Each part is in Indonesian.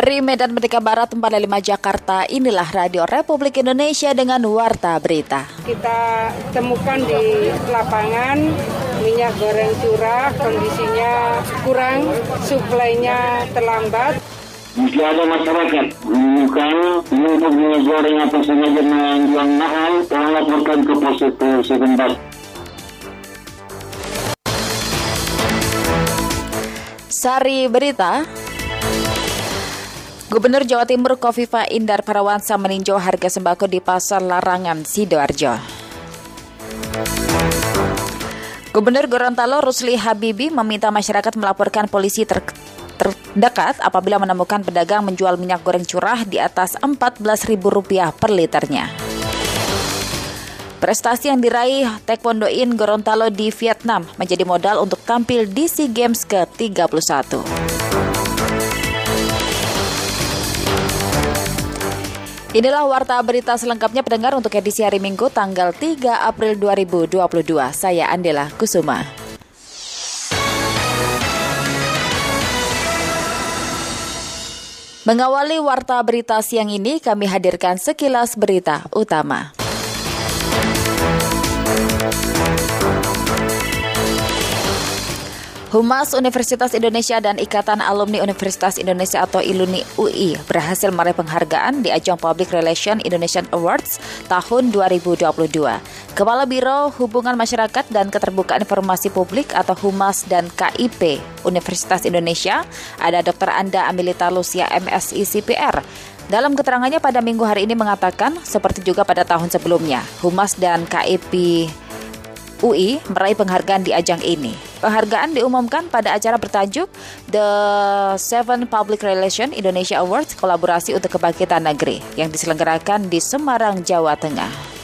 Dari Medan Merdeka Barat 45 Jakarta, inilah Radio Republik Indonesia dengan Warta Berita. Kita temukan di lapangan minyak goreng curah, kondisinya kurang, suplainya terlambat. Jika ada masyarakat menemukan untuk minyak goreng atau sengaja menjual mahal, tolong laporkan ke pos setempat. Sari Berita, Gubernur Jawa Timur Kofifa Indar Parawansa meninjau harga sembako di Pasar Larangan Sidoarjo. Gubernur Gorontalo Rusli Habibi meminta masyarakat melaporkan polisi ter terdekat apabila menemukan pedagang menjual minyak goreng curah di atas Rp14.000 per liternya. Prestasi yang diraih Taekwondo In Gorontalo di Vietnam menjadi modal untuk tampil di SEA Games ke-31. Inilah warta berita selengkapnya pendengar untuk edisi hari Minggu tanggal 3 April 2022. Saya Andela Kusuma. Mengawali warta berita siang ini kami hadirkan sekilas berita utama. Humas Universitas Indonesia dan Ikatan Alumni Universitas Indonesia atau ILUNI UI berhasil meraih penghargaan di ajang Public Relation Indonesian Awards tahun 2022. Kepala Biro Hubungan Masyarakat dan Keterbukaan Informasi Publik atau Humas dan KIP Universitas Indonesia ada Dr. Anda Amilita Lucia MSI CPR. Dalam keterangannya pada minggu hari ini mengatakan, seperti juga pada tahun sebelumnya, Humas dan KIP UI meraih penghargaan di ajang ini. Penghargaan diumumkan pada acara bertajuk The Seven Public Relation Indonesia Awards kolaborasi untuk kebangkitan negeri yang diselenggarakan di Semarang, Jawa Tengah.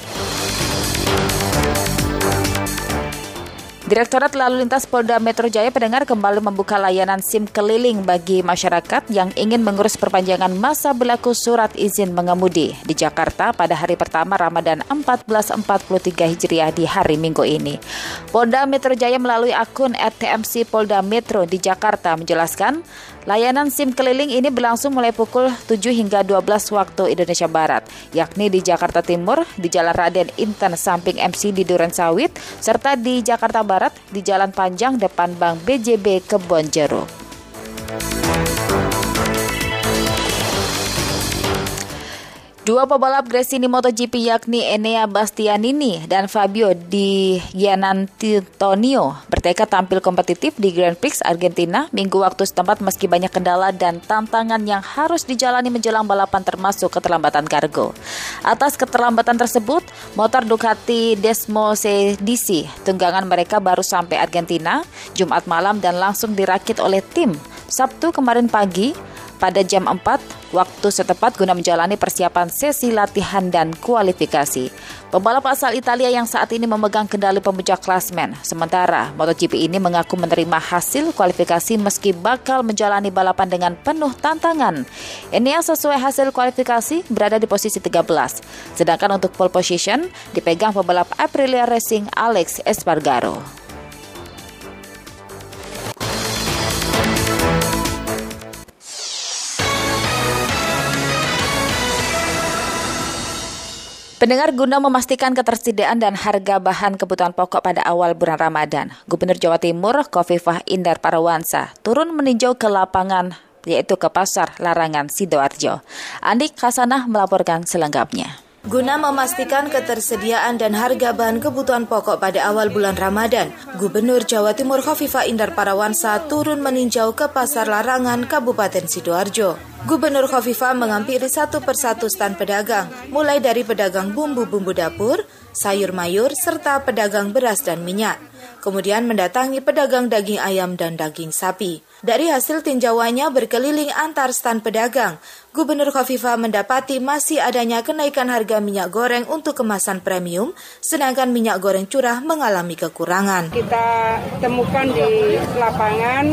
Direktorat Lalu Lintas Polda Metro Jaya pendengar kembali membuka layanan SIM keliling bagi masyarakat yang ingin mengurus perpanjangan masa berlaku surat izin mengemudi di Jakarta pada hari pertama Ramadan 1443 Hijriah di hari Minggu ini. Polda Metro Jaya melalui akun @tmc Polda Metro di Jakarta menjelaskan Layanan SIM keliling ini berlangsung mulai pukul 7 hingga 12 waktu Indonesia Barat, yakni di Jakarta Timur, di Jalan Raden Inten samping MC di Duren Sawit, serta di Jakarta Barat di Jalan Panjang depan Bank BJB Kebonjeruk. Dua pebalap Gresini MotoGP yakni Enea Bastianini dan Fabio Di Gianantonio bertekad tampil kompetitif di Grand Prix Argentina minggu waktu setempat meski banyak kendala dan tantangan yang harus dijalani menjelang balapan termasuk keterlambatan kargo. Atas keterlambatan tersebut, motor Ducati Desmo CDC tunggangan mereka baru sampai Argentina Jumat malam dan langsung dirakit oleh tim Sabtu kemarin pagi pada jam 4 waktu setepat guna menjalani persiapan sesi latihan dan kualifikasi. Pembalap asal Italia yang saat ini memegang kendali pemuncak klasmen. Sementara MotoGP ini mengaku menerima hasil kualifikasi meski bakal menjalani balapan dengan penuh tantangan. Ini yang sesuai hasil kualifikasi berada di posisi 13. Sedangkan untuk pole position dipegang pembalap Aprilia Racing Alex Espargaro. Pendengar guna memastikan ketersediaan dan harga bahan kebutuhan pokok pada awal bulan Ramadan, Gubernur Jawa Timur Kofifah Indar Parawansa turun meninjau ke lapangan yaitu ke Pasar Larangan Sidoarjo. Andik Hasanah melaporkan selengkapnya. Guna memastikan ketersediaan dan harga bahan kebutuhan pokok pada awal bulan Ramadan, Gubernur Jawa Timur Khofifah Indar Parawansa turun meninjau ke Pasar Larangan Kabupaten Sidoarjo. Gubernur Khofifah mengampiri satu persatu stand pedagang, mulai dari pedagang bumbu-bumbu dapur, sayur mayur, serta pedagang beras dan minyak. Kemudian mendatangi pedagang daging ayam dan daging sapi. Dari hasil tinjauannya berkeliling antar stand pedagang, Gubernur Khofifah mendapati masih adanya kenaikan harga minyak goreng untuk kemasan premium, sedangkan minyak goreng curah mengalami kekurangan. Kita temukan di lapangan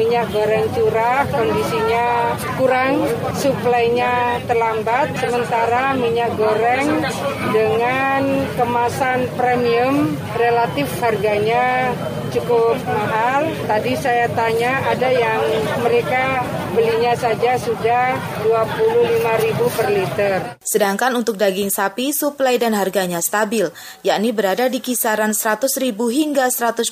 minyak goreng curah kondisinya kurang, suplainya terlambat, sementara minyak goreng dengan kemasan premium relatif harganya cukup mahal. Tadi saya tanya ada yang mereka belinya saja sudah 25.000 per liter. Sedangkan untuk daging sapi, suplai dan harganya stabil, yakni berada di kisaran 100.000 hingga 120.000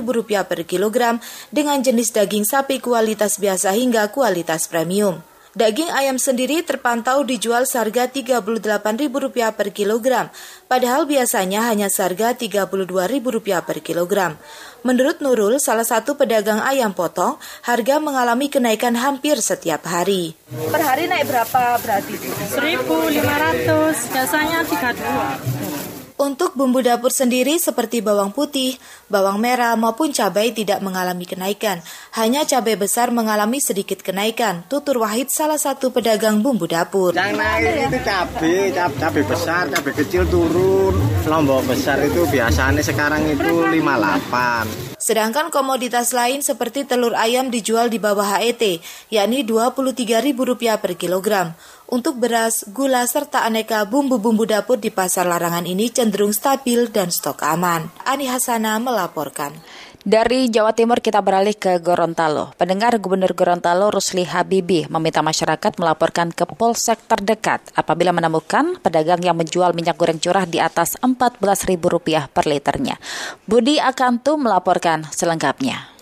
rupiah per kilogram dengan jenis daging sapi kualitas biasa hingga kualitas premium. Daging ayam sendiri terpantau dijual seharga Rp38.000 per kilogram, padahal biasanya hanya seharga Rp32.000 per kilogram. Menurut Nurul, salah satu pedagang ayam potong, harga mengalami kenaikan hampir setiap hari. Per hari naik berapa berarti? 1.500, biasanya 32. Untuk bumbu dapur sendiri seperti bawang putih, bawang merah maupun cabai tidak mengalami kenaikan. Hanya cabai besar mengalami sedikit kenaikan. Tutur Wahid salah satu pedagang bumbu dapur. Yang naik itu cabai, cabai besar, cabai kecil turun. Lombok besar itu biasanya sekarang itu 58. Sedangkan komoditas lain seperti telur ayam dijual di bawah HET, yakni Rp23.000 per kilogram. Untuk beras, gula, serta aneka bumbu-bumbu dapur di pasar larangan ini cenderung stabil dan stok aman. Ani Hasana melaporkan. Dari Jawa Timur kita beralih ke Gorontalo. Pendengar Gubernur Gorontalo Rusli Habibi meminta masyarakat melaporkan ke polsek terdekat apabila menemukan pedagang yang menjual minyak goreng curah di atas Rp14.000 per liternya. Budi Akantu melaporkan selengkapnya.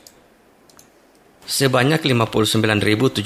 Sebanyak 59.705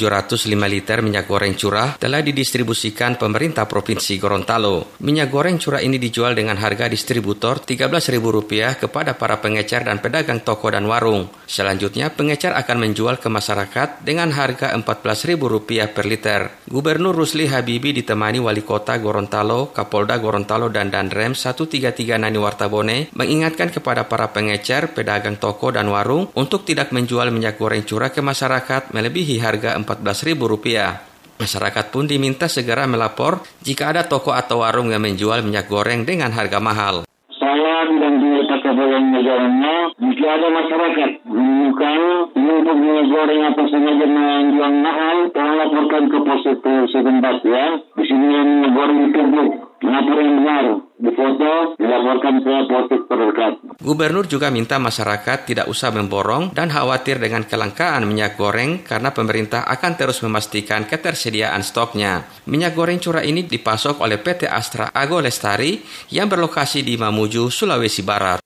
liter minyak goreng curah telah didistribusikan pemerintah Provinsi Gorontalo. Minyak goreng curah ini dijual dengan harga distributor Rp13.000 kepada para pengecer dan pedagang toko dan warung. Selanjutnya, pengecer akan menjual ke masyarakat dengan harga Rp14.000 per liter. Gubernur Rusli Habibi ditemani Wali Kota Gorontalo, Kapolda Gorontalo dan Danrem 133 Nani Wartabone mengingatkan kepada para pengecer, pedagang toko dan warung untuk tidak menjual minyak goreng curah ke masyarakat melebihi harga Rp14.000. Masyarakat pun diminta segera melapor jika ada toko atau warung yang menjual minyak goreng dengan harga mahal. Saya dan juga Kapolres negaranya, jika ada masyarakat menemukan minyak goreng atau sengaja menjual mahal, tolong laporkan ke pos itu setempat ya. Di sini minyak goreng ditumpuk Laporan yang benar, difoto, dilaporkan ke polsek terdekat. Gubernur juga minta masyarakat tidak usah memborong dan khawatir dengan kelangkaan minyak goreng karena pemerintah akan terus memastikan ketersediaan stoknya. Minyak goreng curah ini dipasok oleh PT Astra Ago Lestari yang berlokasi di Mamuju, Sulawesi Barat.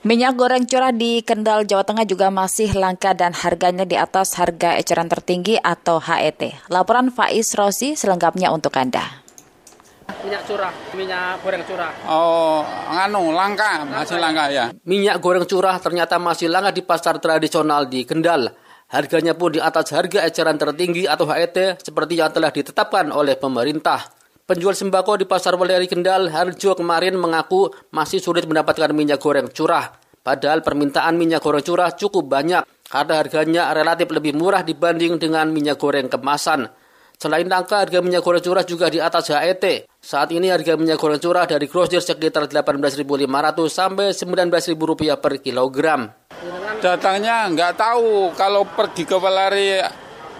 Minyak goreng curah di Kendal, Jawa Tengah juga masih langka dan harganya di atas harga eceran tertinggi atau HET. Laporan Faiz Rosi selengkapnya untuk Anda minyak curah, minyak goreng curah. Oh, nganu langka, masih langka ya. Minyak goreng curah ternyata masih langka di pasar tradisional di Kendal. Harganya pun di atas harga eceran tertinggi atau HET seperti yang telah ditetapkan oleh pemerintah. Penjual sembako di Pasar Weleri Kendal, Harjo kemarin mengaku masih sulit mendapatkan minyak goreng curah. Padahal permintaan minyak goreng curah cukup banyak karena harganya relatif lebih murah dibanding dengan minyak goreng kemasan. Selain langka, harga minyak goreng curah juga di atas HET. Saat ini harga minyak goreng curah dari grosir sekitar 18.500 sampai 19.000 rupiah per kilogram. Datangnya nggak tahu kalau pergi ke pelari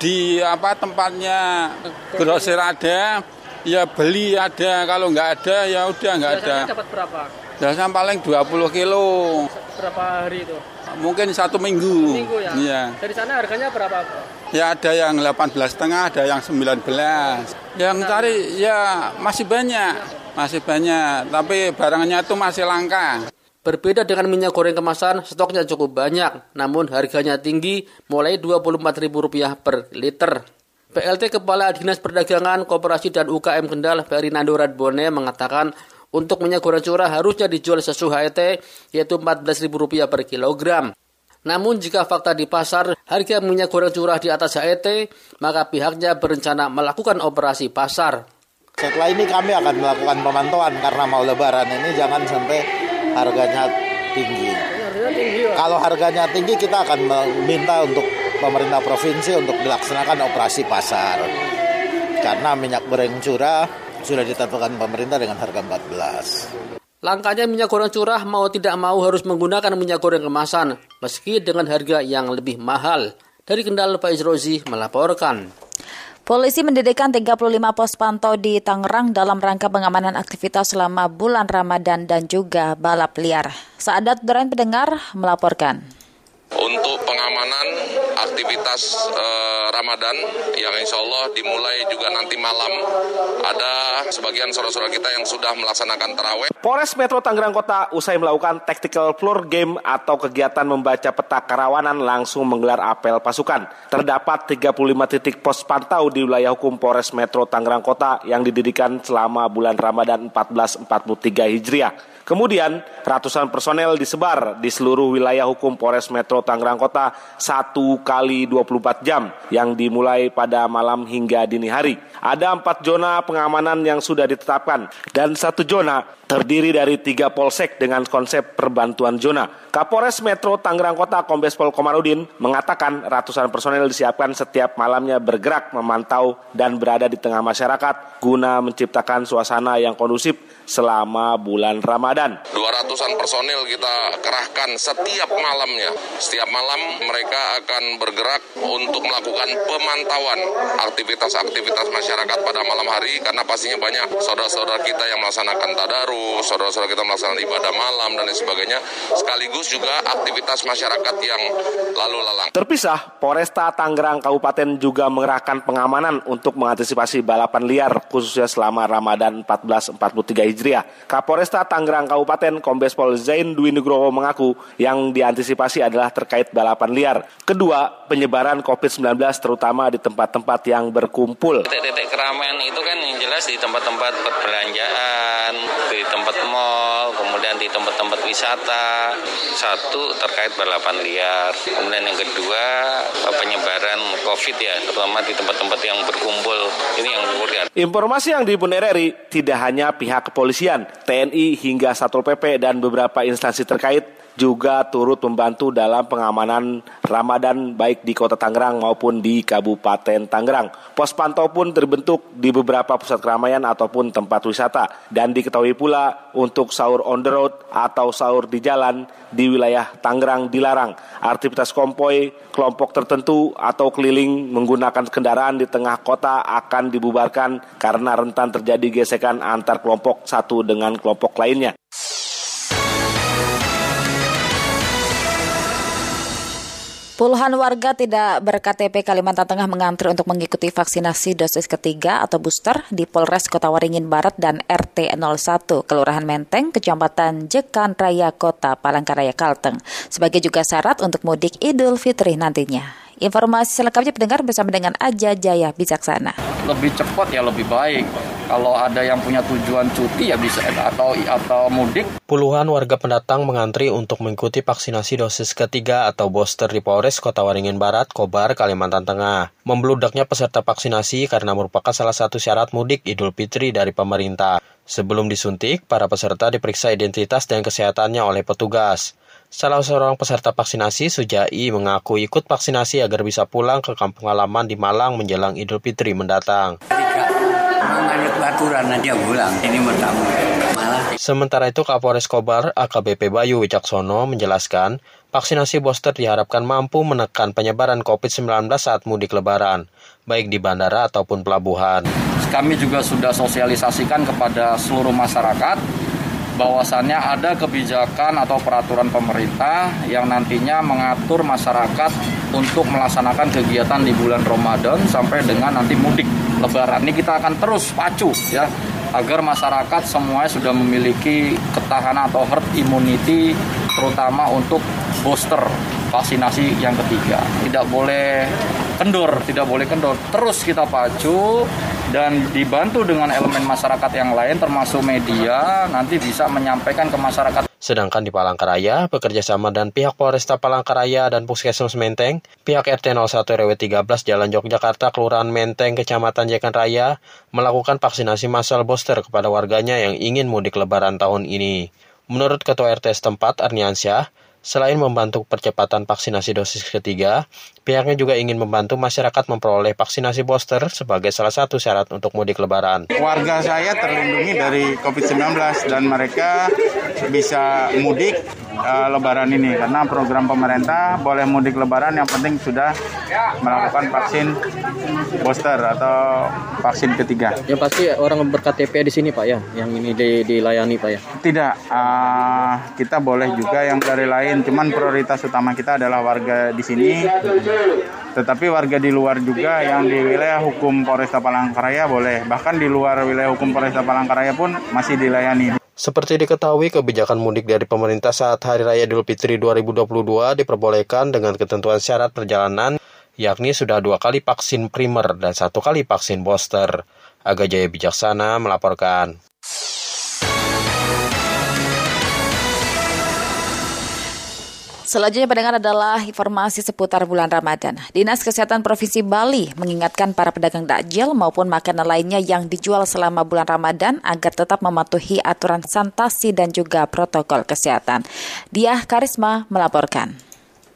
di apa tempatnya grosir ada, ya beli ada. Kalau nggak ada ya udah nggak ada. dapat berapa? Biasanya paling 20 kilo. Berapa hari itu? Mungkin satu minggu. Minggu ya? Iya. Dari sana harganya berapa? Ya ada yang 18 setengah, ada yang 19. Yang nah. cari ya masih banyak, masih banyak. Tapi barangnya itu masih langka. Berbeda dengan minyak goreng kemasan, stoknya cukup banyak, namun harganya tinggi, mulai Rp24.000 per liter. PLT Kepala Dinas Perdagangan, Koperasi dan UKM Kendal, Ferinando Radbone mengatakan untuk minyak goreng curah harusnya dijual sesuai HET, yaitu Rp14.000 per kilogram. Namun jika fakta di pasar harga minyak goreng curah di atas HET, maka pihaknya berencana melakukan operasi pasar. Setelah ini kami akan melakukan pemantauan karena mau lebaran ini jangan sampai harganya tinggi. Kalau harganya tinggi kita akan meminta untuk pemerintah provinsi untuk melaksanakan operasi pasar. Karena minyak goreng curah sudah ditetapkan pemerintah dengan harga 14. Langkanya minyak goreng curah mau tidak mau harus menggunakan minyak goreng kemasan, meski dengan harga yang lebih mahal. Dari Kendal, Faiz Rozi melaporkan. Polisi mendirikan 35 pos pantau di Tangerang dalam rangka pengamanan aktivitas selama bulan Ramadan dan juga balap liar. Saadat Durain Pendengar melaporkan untuk pengamanan aktivitas eh, Ramadan yang insya Allah dimulai juga nanti malam ada sebagian saudara-saudara kita yang sudah melaksanakan terawih. Polres Metro Tangerang Kota usai melakukan tactical floor game atau kegiatan membaca peta kerawanan langsung menggelar apel pasukan. Terdapat 35 titik pos pantau di wilayah hukum Polres Metro Tangerang Kota yang didirikan selama bulan Ramadan 1443 Hijriah. Kemudian ratusan personel disebar di seluruh wilayah hukum Polres Metro Tangerang Kota satu kali 24 jam yang dimulai pada malam hingga dini hari. Ada empat zona pengamanan yang sudah ditetapkan dan satu zona terdiri dari tiga polsek dengan konsep perbantuan zona. Kapolres Metro Tangerang Kota Kombes Pol Komarudin mengatakan ratusan personel disiapkan setiap malamnya bergerak memantau dan berada di tengah masyarakat guna menciptakan suasana yang kondusif selama bulan Ramadan. 200-an personil kita kerahkan setiap malamnya. Setiap malam mereka akan bergerak untuk melakukan pemantauan aktivitas-aktivitas masyarakat pada malam hari karena pastinya banyak saudara-saudara kita yang melaksanakan tadarus, saudara-saudara kita melaksanakan ibadah malam dan lain sebagainya, sekaligus juga aktivitas masyarakat yang lalu lalang. Terpisah, Polresta Tangerang Kabupaten juga mengerahkan pengamanan untuk mengantisipasi balapan liar khususnya selama Ramadan 1443 Hijriah Hijriah. Kapolresta Tangerang Kabupaten Kombes Pol Zain Dwi Nugroho mengaku yang diantisipasi adalah terkait balapan liar. Kedua, penyebaran COVID-19 terutama di tempat-tempat yang berkumpul. Titik-titik keramaian itu kan yang jelas di tempat-tempat perbelanjaan, di tempat mall, di tempat-tempat wisata. Satu terkait balapan liar. Kemudian yang kedua penyebaran COVID ya, terutama di tempat-tempat yang berkumpul. Ini yang kemudian. Informasi yang dihimpun RRI tidak hanya pihak kepolisian kepolisian, TNI hingga Satpol PP dan beberapa instansi terkait juga turut membantu dalam pengamanan Ramadan baik di Kota Tangerang maupun di Kabupaten Tangerang. Pos pantau pun terbentuk di beberapa pusat keramaian ataupun tempat wisata dan diketahui pula untuk sahur on the road atau sahur di jalan di wilayah Tangerang dilarang. Aktivitas kompoi kelompok tertentu atau keliling menggunakan kendaraan di tengah kota akan dibubarkan karena rentan terjadi gesekan antar kelompok satu dengan kelompok lainnya. Puluhan warga tidak berKTP Kalimantan Tengah mengantri untuk mengikuti vaksinasi dosis ketiga atau booster di Polres Kota Waringin Barat dan RT 01 Kelurahan Menteng, Kecamatan Jekan Raya Kota Palangkaraya Kalteng, sebagai juga syarat untuk mudik Idul Fitri nantinya. Informasi selengkapnya pendengar bersama dengan Aja Jaya Bijaksana. Lebih cepat ya lebih baik. Kalau ada yang punya tujuan cuti ya bisa atau atau mudik. Puluhan warga pendatang mengantri untuk mengikuti vaksinasi dosis ketiga atau booster di Polres Kota Waringin Barat, Kobar, Kalimantan Tengah. Membeludaknya peserta vaksinasi karena merupakan salah satu syarat mudik Idul Fitri dari pemerintah. Sebelum disuntik, para peserta diperiksa identitas dan kesehatannya oleh petugas. Salah seorang peserta vaksinasi, Sujai, mengaku ikut vaksinasi agar bisa pulang ke kampung halaman di Malang menjelang Idul Fitri mendatang. aturan aja pulang, ini bertamu. Sementara itu Kapolres Kobar AKBP Bayu Wicaksono menjelaskan, vaksinasi booster diharapkan mampu menekan penyebaran COVID-19 saat mudik lebaran, baik di bandara ataupun pelabuhan. Kami juga sudah sosialisasikan kepada seluruh masyarakat bahwasannya ada kebijakan atau peraturan pemerintah yang nantinya mengatur masyarakat untuk melaksanakan kegiatan di bulan Ramadan sampai dengan nanti mudik lebaran ini kita akan terus pacu ya agar masyarakat semuanya sudah memiliki ketahanan atau herd immunity terutama untuk booster vaksinasi yang ketiga. Tidak boleh kendor, tidak boleh kendor. Terus kita pacu dan dibantu dengan elemen masyarakat yang lain termasuk media nanti bisa menyampaikan ke masyarakat. Sedangkan di Palangkaraya, bekerja sama dan pihak Polresta Palangkaraya dan Puskesmas Menteng, pihak RT 01 RW 13 Jalan Yogyakarta, Kelurahan Menteng, Kecamatan Jekan Raya, melakukan vaksinasi massal booster kepada warganya yang ingin mudik lebaran tahun ini. Menurut Ketua RT setempat, Arniansyah, Selain membantu percepatan vaksinasi dosis ketiga, pihaknya juga ingin membantu masyarakat memperoleh vaksinasi booster sebagai salah satu syarat untuk mudik lebaran. Warga saya terlindungi dari COVID-19 dan mereka bisa mudik uh, Lebaran ini karena program pemerintah boleh mudik Lebaran yang penting sudah melakukan vaksin booster atau vaksin ketiga. Yang pasti orang berKTP di sini Pak ya, yang ini di, dilayani Pak ya. Tidak, uh, kita boleh juga yang dari lain, cuman prioritas utama kita adalah warga di sini. Tetapi warga di luar juga yang di wilayah hukum Polresta Palangkaraya boleh. Bahkan di luar wilayah hukum Polresta Palangkaraya pun masih dilayani. Seperti diketahui, kebijakan mudik dari pemerintah saat Hari Raya Idul Fitri 2022 diperbolehkan dengan ketentuan syarat perjalanan, yakni sudah dua kali vaksin primer dan satu kali vaksin booster. Aga Jaya Bijaksana melaporkan. Selanjutnya pendengar adalah informasi seputar bulan Ramadan. Dinas Kesehatan Provinsi Bali mengingatkan para pedagang takjil maupun makanan lainnya yang dijual selama bulan Ramadan agar tetap mematuhi aturan sanitasi dan juga protokol kesehatan. Dia Karisma melaporkan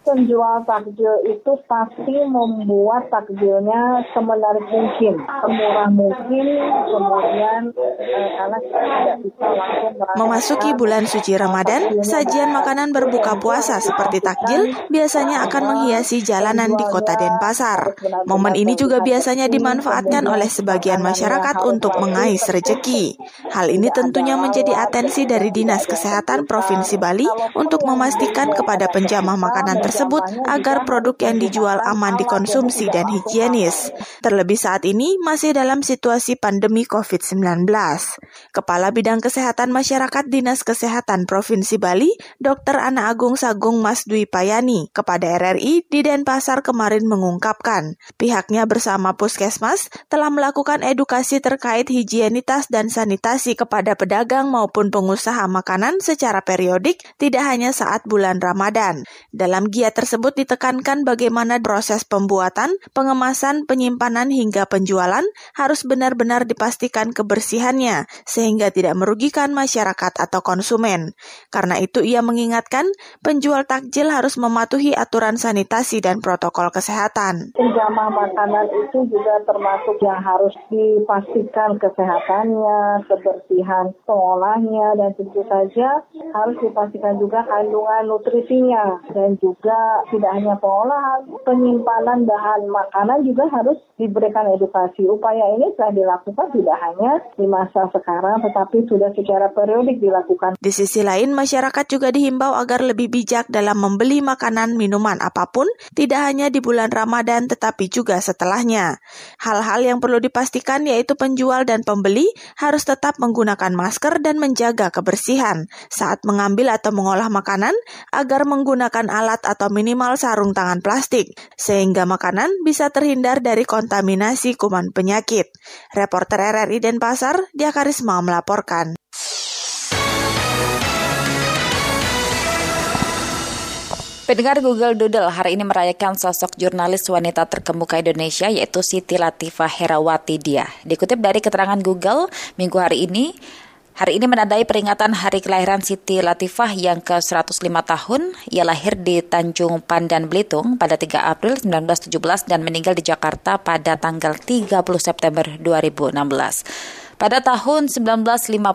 penjual takjil itu pasti membuat takjilnya semenarik mungkin, semurah mungkin, kemudian eh, karena kita tidak bisa langsung Memasuki bulan suci Ramadan, sajian makanan berbuka puasa seperti takjil biasanya akan menghiasi jalanan di kota Denpasar. Momen ini juga biasanya dimanfaatkan oleh sebagian masyarakat untuk mengais rejeki. Hal ini tentunya menjadi atensi dari Dinas Kesehatan Provinsi Bali untuk memastikan kepada penjamah makanan tersebut tersebut agar produk yang dijual aman dikonsumsi dan higienis. Terlebih saat ini masih dalam situasi pandemi COVID-19. Kepala Bidang Kesehatan Masyarakat Dinas Kesehatan Provinsi Bali, Dr. Ana Agung Sagung Mas Dwi Payani, kepada RRI di Denpasar kemarin mengungkapkan, pihaknya bersama Puskesmas telah melakukan edukasi terkait higienitas dan sanitasi kepada pedagang maupun pengusaha makanan secara periodik, tidak hanya saat bulan Ramadan. Dalam giat tersebut ditekankan bagaimana proses pembuatan, pengemasan, penyimpanan hingga penjualan harus benar-benar dipastikan kebersihannya sehingga tidak merugikan masyarakat atau konsumen. Karena itu ia mengingatkan penjual takjil harus mematuhi aturan sanitasi dan protokol kesehatan. Penjamah makanan itu juga termasuk yang harus dipastikan kesehatannya, kebersihan pengolahnya dan tentu saja harus dipastikan juga kandungan nutrisinya dan juga tidak hanya pengolahan, penyimpanan bahan makanan juga harus diberikan edukasi. Upaya ini telah dilakukan tidak hanya di masa sekarang, tetapi sudah secara periodik dilakukan. Di sisi lain, masyarakat juga dihimbau agar lebih bijak dalam membeli makanan minuman apa pun, tidak hanya di bulan Ramadan tetapi juga setelahnya. Hal-hal yang perlu dipastikan yaitu penjual dan pembeli harus tetap menggunakan masker dan menjaga kebersihan saat mengambil atau mengolah makanan agar menggunakan alat atau atau minimal sarung tangan plastik, sehingga makanan bisa terhindar dari kontaminasi kuman penyakit. Reporter RRI Denpasar, Dia Karisma melaporkan. Pendengar Google Doodle hari ini merayakan sosok jurnalis wanita terkemuka Indonesia yaitu Siti Latifah Herawati Dia. Dikutip dari keterangan Google, minggu hari ini Hari ini menandai peringatan hari kelahiran Siti Latifah yang ke-105 tahun. Ia lahir di Tanjung Pandan, Belitung pada 3 April 1917 dan meninggal di Jakarta pada tanggal 30 September 2016. Pada tahun 1955,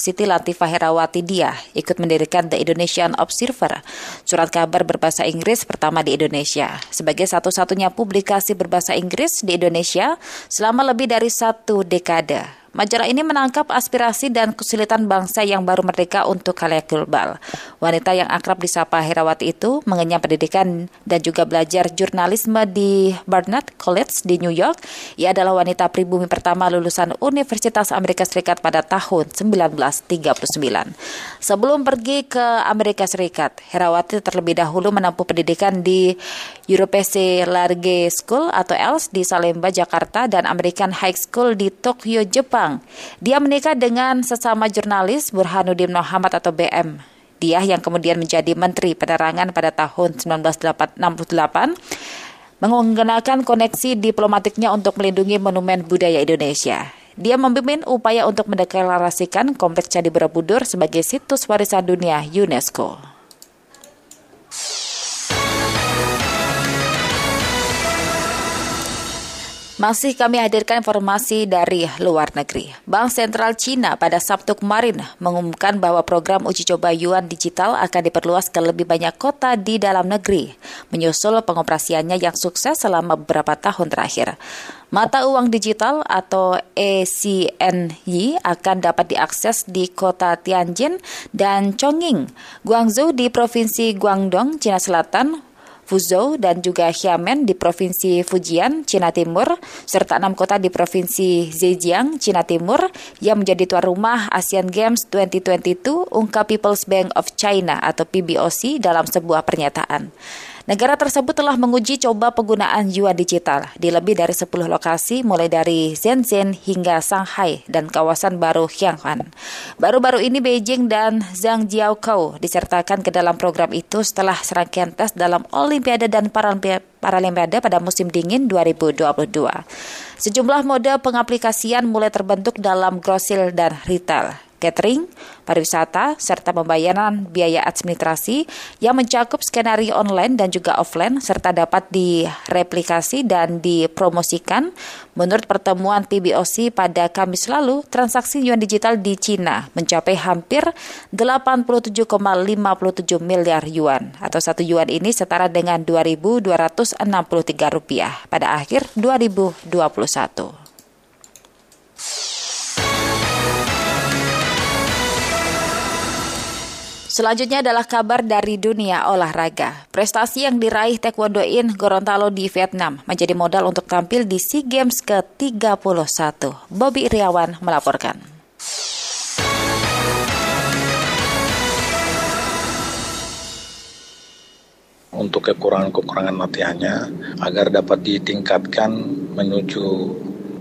Siti Latifah Herawati Dia ikut mendirikan The Indonesian Observer, surat kabar berbahasa Inggris pertama di Indonesia, sebagai satu-satunya publikasi berbahasa Inggris di Indonesia selama lebih dari satu dekade. Majalah ini menangkap aspirasi dan kesulitan bangsa yang baru merdeka untuk kalayak global. Wanita yang akrab disapa Herawati itu mengenyam pendidikan dan juga belajar jurnalisme di Barnard College di New York. Ia adalah wanita pribumi pertama lulusan Universitas Amerika Serikat pada tahun 1939. Sebelum pergi ke Amerika Serikat, Herawati terlebih dahulu menempuh pendidikan di Europese Large School atau ELS di Salemba, Jakarta dan American High School di Tokyo, Jepang. Jepang. Dia menikah dengan sesama jurnalis Burhanuddin Muhammad atau BM. Dia yang kemudian menjadi Menteri Penerangan pada tahun 1968 menggunakan koneksi diplomatiknya untuk melindungi monumen budaya Indonesia. Dia memimpin upaya untuk mendeklarasikan Kompleks Candi Borobudur sebagai situs warisan dunia UNESCO. Masih kami hadirkan informasi dari luar negeri. Bank Sentral Cina pada Sabtu kemarin mengumumkan bahwa program uji coba yuan digital akan diperluas ke lebih banyak kota di dalam negeri, menyusul pengoperasiannya yang sukses selama beberapa tahun terakhir. Mata uang digital atau ECNY akan dapat diakses di kota Tianjin dan Chongqing, Guangzhou di Provinsi Guangdong, Cina Selatan, Fuzhou dan juga Xiamen di Provinsi Fujian, Cina Timur, serta enam kota di Provinsi Zhejiang, Cina Timur, yang menjadi tuan rumah Asian Games 2022, ungkap People's Bank of China atau PBOC dalam sebuah pernyataan. Negara tersebut telah menguji coba penggunaan yuan digital di lebih dari 10 lokasi mulai dari Shenzhen hingga Shanghai dan kawasan baru Xianghan. Baru-baru ini Beijing dan Zhang Jiaokou disertakan ke dalam program itu setelah serangkaian tes dalam Olimpiade dan Paralimpiade pada musim dingin 2022. Sejumlah mode pengaplikasian mulai terbentuk dalam grosil dan retail catering, pariwisata, serta pembayaran biaya administrasi yang mencakup skenario online dan juga offline serta dapat direplikasi dan dipromosikan. Menurut pertemuan PBOC pada Kamis lalu, transaksi yuan digital di Cina mencapai hampir 87,57 miliar yuan atau satu yuan ini setara dengan 2.263 rupiah pada akhir 2021. Selanjutnya adalah kabar dari dunia olahraga. Prestasi yang diraih Taekwondo In Gorontalo di Vietnam menjadi modal untuk tampil di SEA Games ke-31. Bobby Iriawan melaporkan. Untuk kekurangan-kekurangan latihannya agar dapat ditingkatkan menuju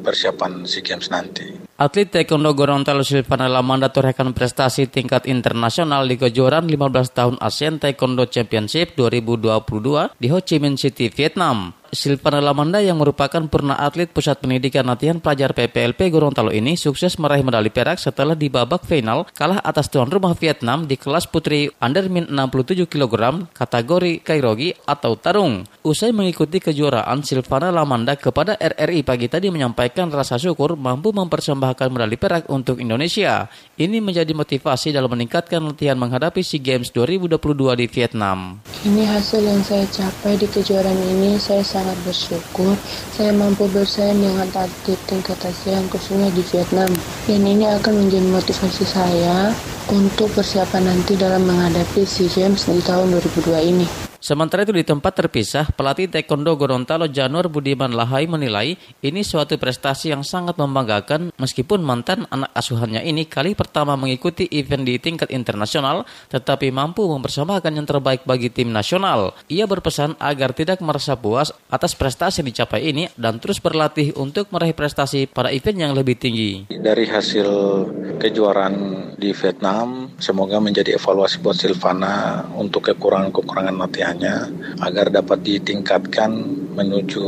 persiapan SEA Games nanti. Atlet Taekwondo Gorontalo Silvana Lamanda torehkan prestasi tingkat internasional di kejuaraan 15 tahun ASEAN Taekwondo Championship 2022 di Ho Chi Minh City, Vietnam. Silvana Lamanda yang merupakan purna atlet Pusat Pendidikan Latihan Pelajar PPLP Gorontalo ini sukses meraih medali perak setelah di babak final kalah atas tuan rumah Vietnam di kelas putri under min 67 kg kategori kairogi atau tarung. Usai mengikuti kejuaraan, Silvana Lamanda kepada RRI pagi tadi menyampaikan rasa syukur mampu mempersembahkan medali perak untuk Indonesia. Ini menjadi motivasi dalam meningkatkan latihan menghadapi SEA Games 2022 di Vietnam. Ini hasil yang saya capai di kejuaraan ini, saya sangat sangat bersyukur saya mampu bersaing dengan atlet tingkat ASEAN khususnya di Vietnam. Dan ini akan menjadi motivasi saya untuk persiapan nanti dalam menghadapi SEA Games di tahun 2002 ini. Sementara itu di tempat terpisah, pelatih Taekwondo Gorontalo Janur Budiman Lahai menilai ini suatu prestasi yang sangat membanggakan meskipun mantan anak asuhannya ini kali pertama mengikuti event di tingkat internasional tetapi mampu mempersembahkan yang terbaik bagi tim nasional. Ia berpesan agar tidak merasa puas atas prestasi yang dicapai ini dan terus berlatih untuk meraih prestasi pada event yang lebih tinggi. Dari hasil kejuaraan di Vietnam, semoga menjadi evaluasi buat Silvana untuk kekurangan-kekurangan latihan agar dapat ditingkatkan menuju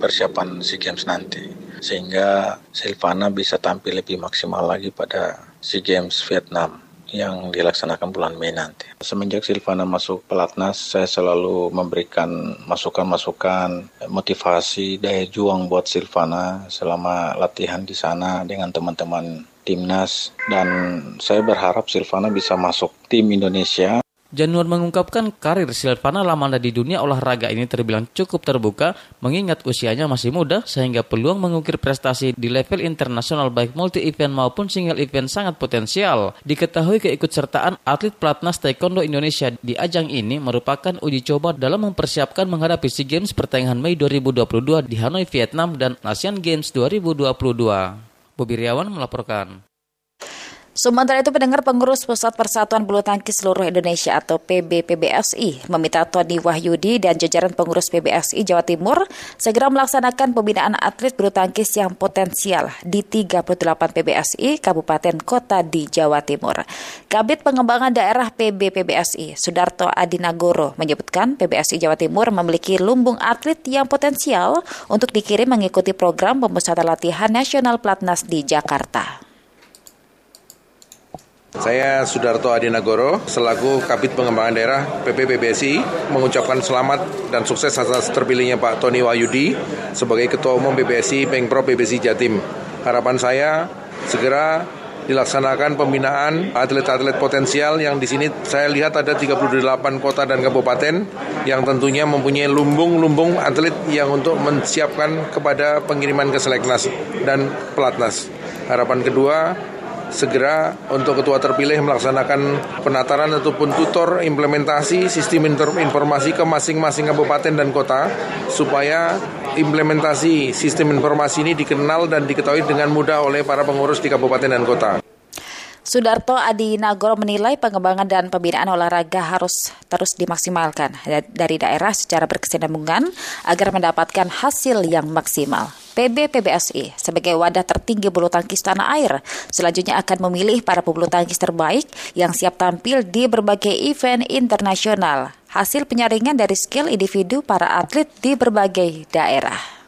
persiapan SEA Games nanti sehingga Silvana bisa tampil lebih maksimal lagi pada SEA Games Vietnam yang dilaksanakan bulan Mei nanti. Semenjak Silvana masuk pelatnas, saya selalu memberikan masukan-masukan, motivasi, daya juang buat Silvana selama latihan di sana dengan teman-teman timnas dan saya berharap Silvana bisa masuk tim Indonesia Januar mengungkapkan karir Silvana Lamanda di dunia olahraga ini terbilang cukup terbuka mengingat usianya masih muda sehingga peluang mengukir prestasi di level internasional baik multi event maupun single event sangat potensial. Diketahui keikutsertaan atlet pelatnas taekwondo Indonesia di ajang ini merupakan uji coba dalam mempersiapkan menghadapi SEA Games pertengahan Mei 2022 di Hanoi, Vietnam dan Asian Games 2022. Bobi Riawan melaporkan. Sementara itu pendengar pengurus Pusat Persatuan Bulu Tangkis Seluruh Indonesia atau PBPBSI meminta Tony Wahyudi dan jajaran pengurus PBSI Jawa Timur segera melaksanakan pembinaan atlet bulu tangkis yang potensial di 38 PBSI Kabupaten Kota di Jawa Timur. Kabit Pengembangan Daerah PBPBSI Sudarto Adinagoro menyebutkan PBSI Jawa Timur memiliki lumbung atlet yang potensial untuk dikirim mengikuti program pemusatan latihan nasional Platnas di Jakarta. Saya Sudarto Adinagoro, selaku Kabit Pengembangan Daerah PP PBSI, mengucapkan selamat dan sukses atas terpilihnya Pak Tony Wayudi sebagai Ketua Umum PBSI Pengpro PBSI Jatim. Harapan saya segera dilaksanakan pembinaan atlet-atlet potensial yang di sini saya lihat ada 38 kota dan kabupaten yang tentunya mempunyai lumbung-lumbung atlet yang untuk menyiapkan kepada pengiriman ke Seleknas dan Pelatnas. Harapan kedua, segera untuk ketua terpilih melaksanakan penataran ataupun tutor implementasi sistem informasi ke masing-masing kabupaten dan kota supaya implementasi sistem informasi ini dikenal dan diketahui dengan mudah oleh para pengurus di kabupaten dan kota. Sudarto Adi Nagoro menilai pengembangan dan pembinaan olahraga harus terus dimaksimalkan dari daerah secara berkesinambungan agar mendapatkan hasil yang maksimal. PB PBSI sebagai wadah tertinggi bulu tangkis tanah air selanjutnya akan memilih para pebulu tangkis terbaik yang siap tampil di berbagai event internasional. Hasil penyaringan dari skill individu para atlet di berbagai daerah.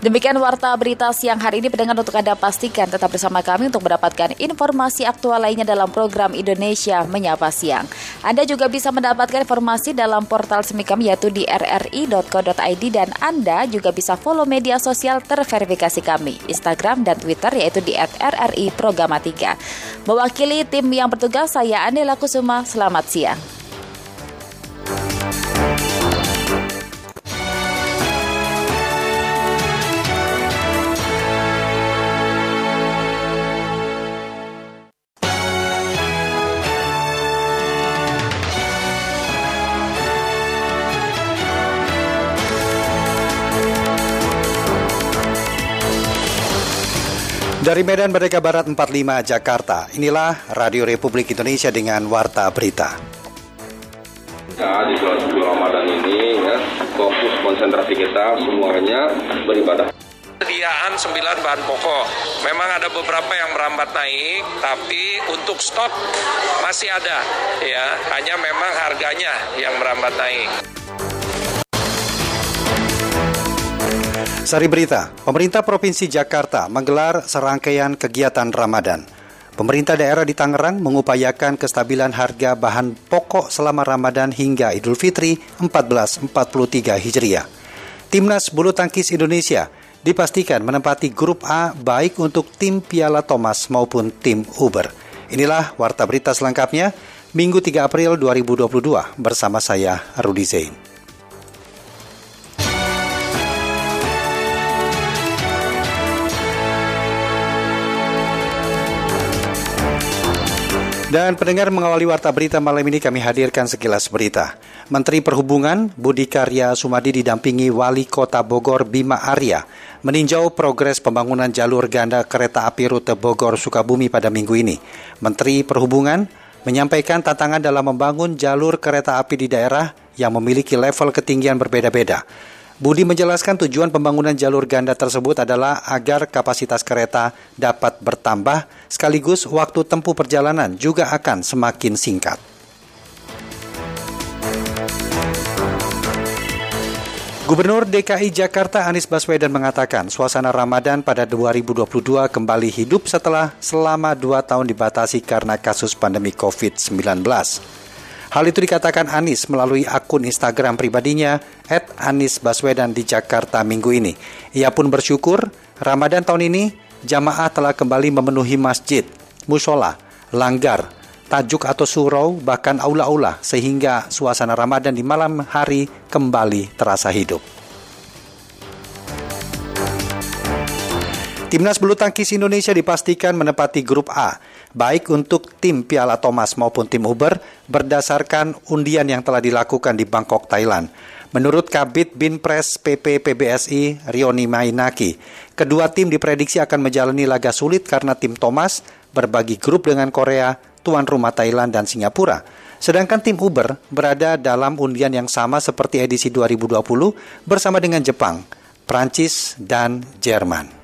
Demikian warta berita siang hari ini pendengar untuk Anda pastikan tetap bersama kami untuk mendapatkan informasi aktual lainnya dalam program Indonesia Menyapa Siang. Anda juga bisa mendapatkan informasi dalam portal semi kami yaitu di rri.co.id dan Anda juga bisa follow media sosial terverifikasi kami, Instagram dan Twitter yaitu di @rri Programa 3. Mewakili tim yang bertugas saya Anila Kusuma, selamat siang. Dari Medan Merdeka Barat 45 Jakarta, inilah Radio Republik Indonesia dengan Warta Berita. Kita di bulan suci Ramadan ini ya, fokus konsentrasi kita semuanya beribadah. Sediaan 9 bahan pokok. Memang ada beberapa yang merambat naik, tapi untuk stok masih ada ya. Hanya memang harganya yang merambat naik. Sari berita, pemerintah Provinsi Jakarta menggelar serangkaian kegiatan Ramadan. Pemerintah daerah di Tangerang mengupayakan kestabilan harga bahan pokok selama Ramadan hingga Idul Fitri 1443 Hijriah. Timnas bulu tangkis Indonesia dipastikan menempati grup A baik untuk tim Piala Thomas maupun tim Uber. Inilah warta berita selengkapnya Minggu 3 April 2022 bersama saya Rudi Zain. Dan pendengar mengawali warta berita malam ini kami hadirkan sekilas berita. Menteri Perhubungan Budi Karya Sumadi didampingi Wali Kota Bogor Bima Arya meninjau progres pembangunan jalur ganda kereta api rute Bogor Sukabumi pada minggu ini. Menteri Perhubungan menyampaikan tantangan dalam membangun jalur kereta api di daerah yang memiliki level ketinggian berbeda-beda. Budi menjelaskan tujuan pembangunan jalur ganda tersebut adalah agar kapasitas kereta dapat bertambah sekaligus waktu tempuh perjalanan juga akan semakin singkat. Gubernur DKI Jakarta Anies Baswedan mengatakan suasana Ramadan pada 2022 kembali hidup setelah selama dua tahun dibatasi karena kasus pandemi COVID-19. Hal itu dikatakan Anies melalui akun Instagram pribadinya at Anies Baswedan di Jakarta minggu ini. Ia pun bersyukur Ramadan tahun ini jamaah telah kembali memenuhi masjid, musola, langgar, tajuk atau surau, bahkan aula-aula sehingga suasana Ramadan di malam hari kembali terasa hidup. Timnas bulu tangkis Indonesia dipastikan menempati grup A, baik untuk tim Piala Thomas maupun tim Uber berdasarkan undian yang telah dilakukan di Bangkok, Thailand. Menurut Kabit Binpres PP PBSI Rioni Mainaki, kedua tim diprediksi akan menjalani laga sulit karena tim Thomas berbagi grup dengan Korea, tuan rumah Thailand dan Singapura. Sedangkan tim Uber berada dalam undian yang sama seperti edisi 2020 bersama dengan Jepang, Prancis, dan Jerman.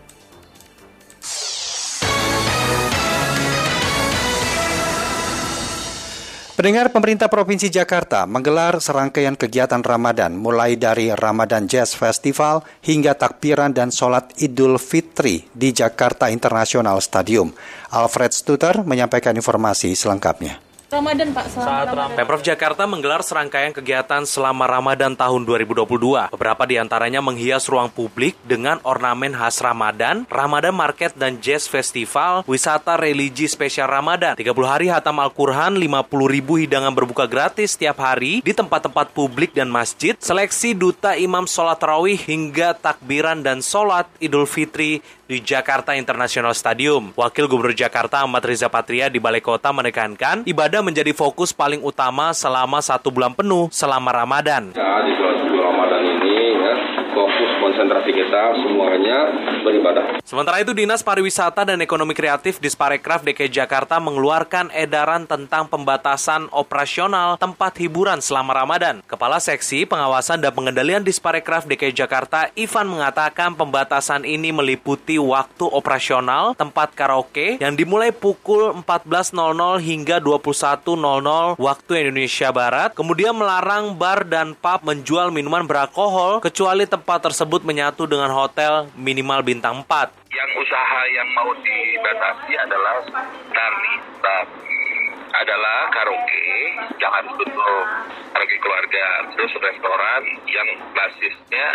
Pendengar pemerintah Provinsi Jakarta menggelar serangkaian kegiatan Ramadan mulai dari Ramadan Jazz Festival hingga takbiran dan sholat Idul Fitri di Jakarta International Stadium. Alfred Stuter menyampaikan informasi selengkapnya. Ramadan Pak, Saat Ramadan. Pemprov Jakarta menggelar serangkaian kegiatan selama Ramadan tahun 2022. Beberapa di antaranya menghias ruang publik dengan ornamen khas Ramadan, Ramadan Market dan Jazz Festival, wisata religi spesial Ramadan, 30 hari hatam Al-Quran, 50 ribu hidangan berbuka gratis setiap hari di tempat-tempat publik dan masjid, seleksi duta imam sholat rawih hingga takbiran dan sholat Idul Fitri di Jakarta International Stadium. Wakil Gubernur Jakarta Ahmad Riza Patria di Balai Kota menekankan ibadah menjadi fokus paling utama selama satu bulan penuh selama Ramadan. Ya, di bulan Ramadan ini ya, fokus konsentrasi kita semuanya beribadah. Sementara itu Dinas Pariwisata dan Ekonomi Kreatif Disparekraf DKI Jakarta mengeluarkan edaran tentang pembatasan operasional tempat hiburan selama Ramadan. Kepala Seksi Pengawasan dan Pengendalian Disparekraf DKI Jakarta Ivan mengatakan pembatasan ini meliputi waktu operasional tempat karaoke yang dimulai pukul 14.00 hingga 21.00 waktu Indonesia Barat, kemudian melarang bar dan pub menjual minuman beralkohol kecuali tempat tersebut menyatu dengan hotel minimal bintang 4. Yang usaha yang mau dibatasi adalah tani, adalah karaoke, jangan tutup karaoke keluarga, terus restoran yang basisnya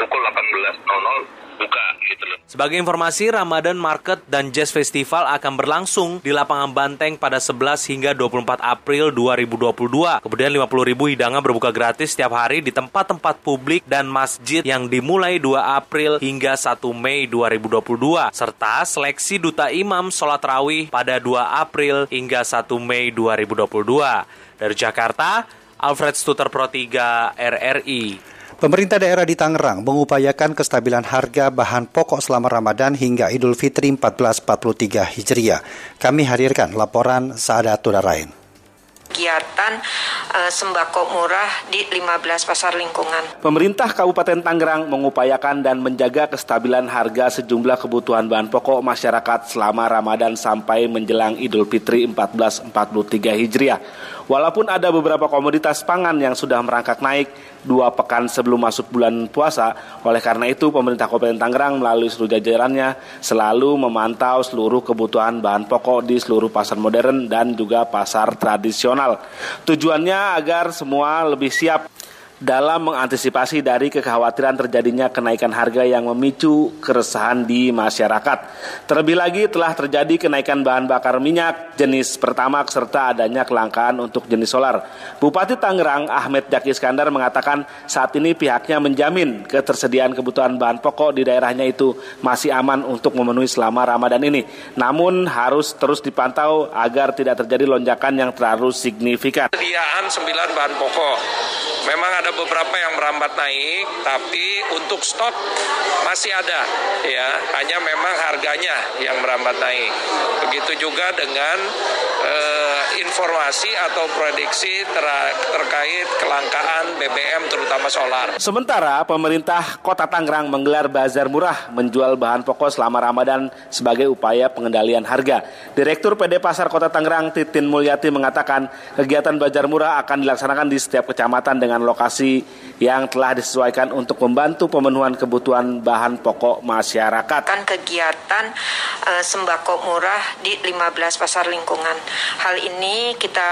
pukul 18.00 buka gitu loh. Sebagai informasi, Ramadan Market dan Jazz Festival akan berlangsung di lapangan Banteng pada 11 hingga 24 April 2022. Kemudian 50 ribu hidangan berbuka gratis setiap hari di tempat-tempat publik dan masjid yang dimulai 2 April hingga 1 Mei 2022. Serta seleksi duta imam sholat rawih pada 2 April hingga 1 Mei 2022. Dari Jakarta, Alfred Stuter Pro 3 RRI. Pemerintah daerah di Tangerang mengupayakan kestabilan harga bahan pokok selama Ramadan hingga Idul Fitri 1443 Hijriah. Kami hadirkan laporan Saadat Tudarain kegiatan uh, sembako murah di 15 pasar lingkungan. Pemerintah Kabupaten Tangerang mengupayakan dan menjaga kestabilan harga sejumlah kebutuhan bahan pokok masyarakat selama Ramadan sampai menjelang Idul Fitri 1443 Hijriah. Walaupun ada beberapa komoditas pangan yang sudah merangkak naik dua pekan sebelum masuk bulan puasa, oleh karena itu pemerintah Kabupaten Tangerang melalui seluruh jajarannya selalu memantau seluruh kebutuhan bahan pokok di seluruh pasar modern dan juga pasar tradisional. Tujuannya agar semua lebih siap dalam mengantisipasi dari kekhawatiran terjadinya kenaikan harga yang memicu keresahan di masyarakat. Terlebih lagi telah terjadi kenaikan bahan bakar minyak jenis pertama serta adanya kelangkaan untuk jenis solar. Bupati Tangerang Ahmed Jaki Iskandar mengatakan saat ini pihaknya menjamin ketersediaan kebutuhan bahan pokok di daerahnya itu masih aman untuk memenuhi selama Ramadan ini. Namun harus terus dipantau agar tidak terjadi lonjakan yang terlalu signifikan. Sediaan 9 bahan pokok. Memang ada beberapa yang merambat naik, tapi untuk stok masih ada, ya. Hanya memang harganya yang merambat naik. Begitu juga dengan eh, informasi atau prediksi ter terkait kelangkaan BBM terutama solar. Sementara pemerintah Kota Tangerang menggelar bazar murah menjual bahan pokok selama Ramadan sebagai upaya pengendalian harga. Direktur PD Pasar Kota Tangerang Titin Mulyati mengatakan kegiatan bazar murah akan dilaksanakan di setiap kecamatan dengan lokasi yang telah disesuaikan untuk membantu pemenuhan kebutuhan bahan pokok masyarakat. Kan kegiatan uh, sembako murah di 15 pasar lingkungan. Hal ini kita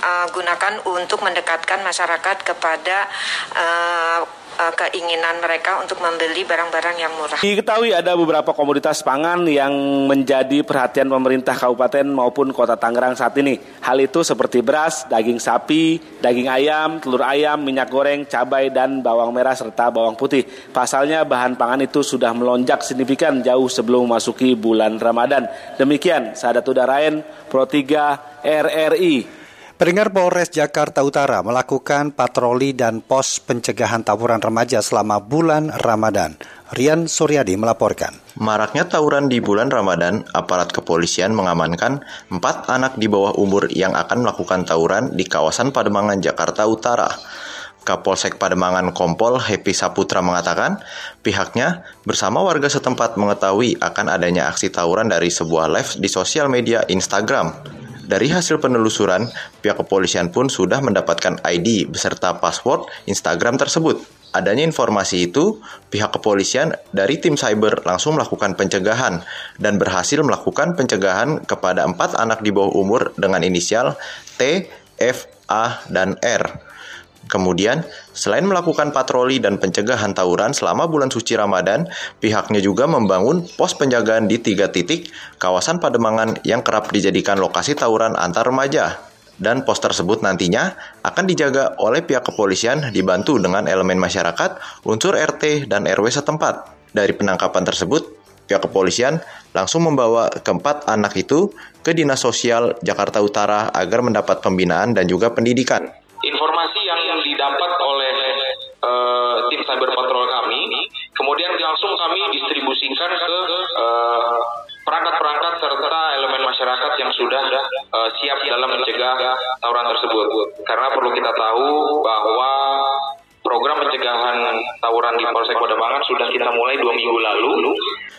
uh, gunakan untuk mendekatkan masyarakat kepada uh, uh, keinginan mereka untuk membeli barang-barang yang murah. Diketahui ada beberapa komoditas pangan yang menjadi perhatian pemerintah kabupaten maupun kota Tangerang saat ini. Hal itu seperti beras, daging sapi, daging ayam, telur ayam, minyak goreng, cabai, dan bawang merah serta bawang putih. Pasalnya bahan pangan itu sudah melonjak signifikan jauh sebelum memasuki bulan Ramadan. Demikian, Sahadat Udarain, Pro 3 RRI. Pendengar Polres Jakarta Utara melakukan patroli dan pos pencegahan tawuran remaja selama bulan Ramadan. Rian Suryadi melaporkan. Maraknya tawuran di bulan Ramadan, aparat kepolisian mengamankan empat anak di bawah umur yang akan melakukan tawuran di kawasan Pademangan, Jakarta Utara. Kapolsek Pademangan Kompol Happy Saputra mengatakan pihaknya bersama warga setempat mengetahui akan adanya aksi tawuran dari sebuah live di sosial media Instagram. Dari hasil penelusuran, pihak kepolisian pun sudah mendapatkan ID beserta password Instagram tersebut. Adanya informasi itu, pihak kepolisian dari tim cyber langsung melakukan pencegahan dan berhasil melakukan pencegahan kepada empat anak di bawah umur dengan inisial T, F, A, dan R. Kemudian, selain melakukan patroli dan pencegahan tawuran selama bulan suci Ramadan, pihaknya juga membangun pos penjagaan di tiga titik kawasan Pademangan yang kerap dijadikan lokasi tawuran antar remaja. Dan pos tersebut nantinya akan dijaga oleh pihak kepolisian dibantu dengan elemen masyarakat, unsur RT, dan RW setempat. Dari penangkapan tersebut, pihak kepolisian langsung membawa keempat anak itu ke Dinas Sosial Jakarta Utara agar mendapat pembinaan dan juga pendidikan. Informasi yang didapat oleh uh, tim cyber patrol kami, kemudian langsung kami distribusikan ke uh, perangkat-perangkat serta elemen masyarakat yang sudah uh, siap dalam mencegah tawuran tersebut. Karena perlu kita tahu bahwa program pencegahan tawuran di Polsek Pademangan sudah kita mulai dua minggu lalu.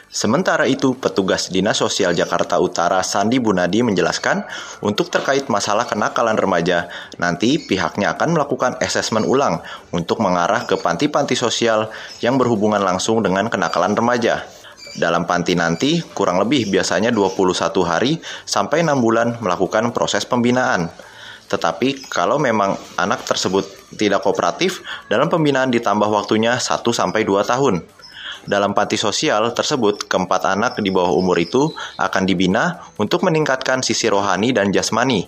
Sementara itu, petugas Dinas Sosial Jakarta Utara Sandi Bunadi menjelaskan, untuk terkait masalah kenakalan remaja, nanti pihaknya akan melakukan asesmen ulang untuk mengarah ke panti-panti sosial yang berhubungan langsung dengan kenakalan remaja. Dalam panti nanti, kurang lebih biasanya 21 hari sampai 6 bulan melakukan proses pembinaan. Tetapi kalau memang anak tersebut tidak kooperatif, dalam pembinaan ditambah waktunya 1 sampai 2 tahun. Dalam panti sosial tersebut, keempat anak di bawah umur itu akan dibina untuk meningkatkan sisi rohani dan jasmani.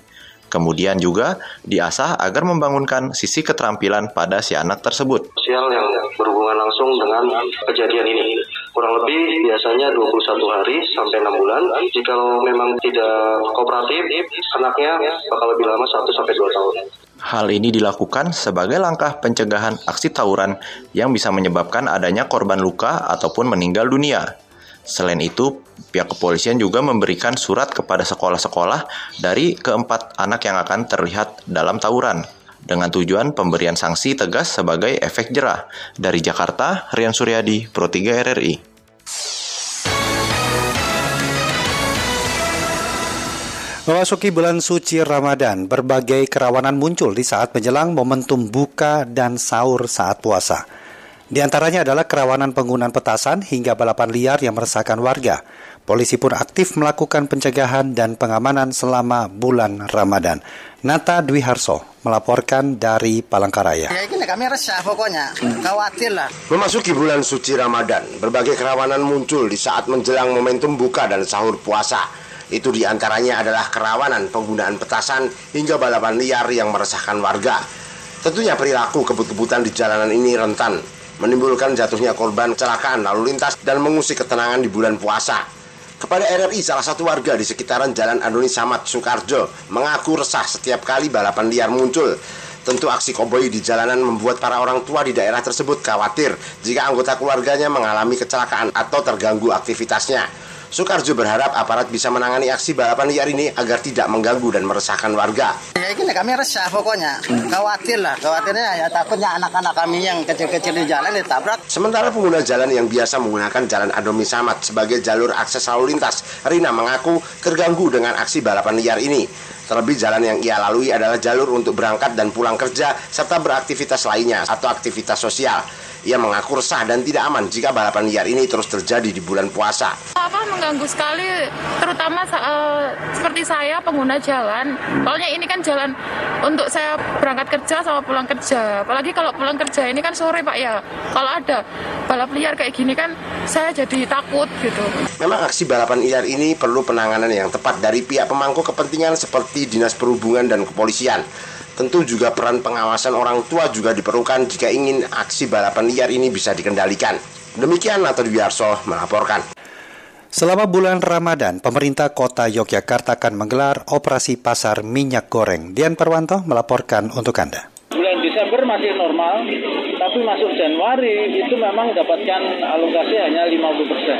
Kemudian juga diasah agar membangunkan sisi keterampilan pada si anak tersebut. Sosial yang berhubungan langsung dengan kejadian ini. Kurang lebih biasanya 21 hari sampai 6 bulan. Jika memang tidak kooperatif, anaknya bakal lebih lama 1 sampai 2 tahun. Hal ini dilakukan sebagai langkah pencegahan aksi tawuran yang bisa menyebabkan adanya korban luka ataupun meninggal dunia. Selain itu, pihak kepolisian juga memberikan surat kepada sekolah-sekolah dari keempat anak yang akan terlihat dalam tawuran dengan tujuan pemberian sanksi tegas sebagai efek jerah. Dari Jakarta, Rian Suryadi, Pro 3 RRI. Memasuki bulan suci Ramadan, berbagai kerawanan muncul di saat menjelang momentum buka dan sahur saat puasa. Di antaranya adalah kerawanan penggunaan petasan hingga balapan liar yang meresahkan warga. Polisi pun aktif melakukan pencegahan dan pengamanan selama bulan Ramadan. Nata Dwi Harso melaporkan dari Palangkaraya. Ya ini kami resah pokoknya, khawatir lah. Memasuki bulan suci Ramadan, berbagai kerawanan muncul di saat menjelang momentum buka dan sahur puasa. Itu di antaranya adalah kerawanan penggunaan petasan hingga balapan liar yang meresahkan warga. Tentunya perilaku kebut-kebutan di jalanan ini rentan menimbulkan jatuhnya korban kecelakaan lalu lintas dan mengusik ketenangan di bulan puasa. Kepada RRI, salah satu warga di sekitaran Jalan Andoni Samad, Soekarjo, mengaku resah setiap kali balapan liar muncul. Tentu aksi koboi di jalanan membuat para orang tua di daerah tersebut khawatir jika anggota keluarganya mengalami kecelakaan atau terganggu aktivitasnya. Soekarjo berharap aparat bisa menangani aksi balapan liar ini agar tidak mengganggu dan meresahkan warga. Ya ini kami resah pokoknya, khawatir lah, khawatirnya ya takutnya anak-anak kami yang kecil-kecil di jalan ditabrak. Sementara pengguna jalan yang biasa menggunakan jalan Adomi Samad sebagai jalur akses lalu lintas, Rina mengaku terganggu dengan aksi balapan liar ini. Terlebih jalan yang ia lalui adalah jalur untuk berangkat dan pulang kerja serta beraktivitas lainnya atau aktivitas sosial. Ia mengaku resah dan tidak aman jika balapan liar ini terus terjadi di bulan puasa. Apa mengganggu sekali, terutama uh, seperti saya pengguna jalan. Soalnya ini kan jalan untuk saya berangkat kerja sama pulang kerja. Apalagi kalau pulang kerja ini kan sore pak ya. Kalau ada balap liar kayak gini kan saya jadi takut gitu. Memang aksi balapan liar ini perlu penanganan yang tepat dari pihak pemangku kepentingan seperti Dinas Perhubungan dan Kepolisian. Tentu juga peran pengawasan orang tua juga diperlukan jika ingin aksi balapan liar ini bisa dikendalikan. Demikian Nato Biarso melaporkan. Selama bulan Ramadan, pemerintah kota Yogyakarta akan menggelar operasi pasar minyak goreng. Dian Perwanto melaporkan untuk Anda. Bulan Desember masih normal, tapi masuk Januari itu memang dapatkan alokasi hanya 50 persen.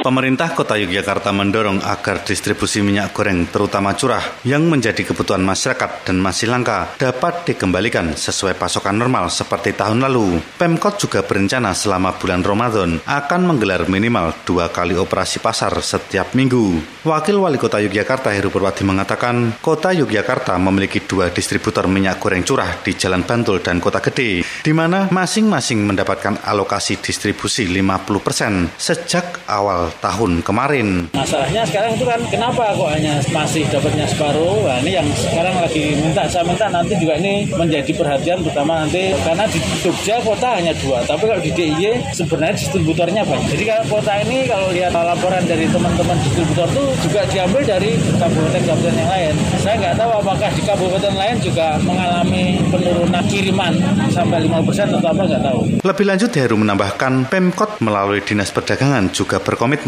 Pemerintah Kota Yogyakarta mendorong agar distribusi minyak goreng terutama curah yang menjadi kebutuhan masyarakat dan masih langka dapat dikembalikan sesuai pasokan normal seperti tahun lalu. Pemkot juga berencana selama bulan Ramadan akan menggelar minimal dua kali operasi pasar setiap minggu. Wakil Wali Kota Yogyakarta Heru Purwadi mengatakan, Kota Yogyakarta memiliki dua distributor minyak goreng curah di Jalan Bantul dan Kota Gede, di mana masing-masing mendapatkan alokasi distribusi 50 persen sejak awal tahun kemarin. Masalahnya sekarang itu kan kenapa kok hanya masih dapatnya separuh? Nah, ini yang sekarang lagi minta saya minta nanti juga ini menjadi perhatian terutama nanti karena di Jogja kota hanya dua, tapi kalau di DIY sebenarnya distributornya banyak. Jadi kalau kota ini kalau lihat laporan dari teman-teman distributor itu juga diambil dari kabupaten-kabupaten yang lain. Saya nggak tahu apakah di kabupaten lain juga mengalami penurunan kiriman sampai 50% atau apa nggak tahu. Lebih lanjut Heru menambahkan Pemkot melalui Dinas Perdagangan juga berkomitmen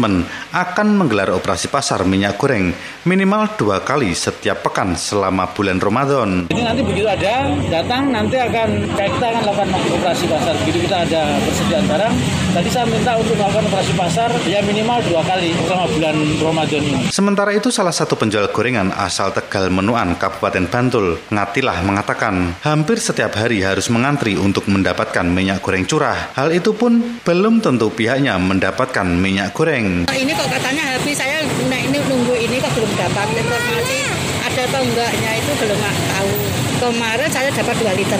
akan menggelar operasi pasar minyak goreng minimal dua kali setiap pekan selama bulan Ramadan. Jadi nanti begitu ada datang nanti akan kita akan lakukan operasi pasar. Begitu kita ada persediaan barang, tadi saya minta untuk melakukan operasi pasar ya minimal dua kali selama bulan Ramadan ini. Sementara itu salah satu penjual gorengan asal Tegal Menuan, Kabupaten Bantul, Ngatilah mengatakan hampir setiap hari harus mengantri untuk mendapatkan minyak goreng curah. Hal itu pun belum tentu pihaknya mendapatkan minyak goreng. Ini kok katanya habis, saya nah ini nunggu ini kok belum dapat informasi ada atau enggaknya itu belum tahu. Kemarin saya dapat 2 liter.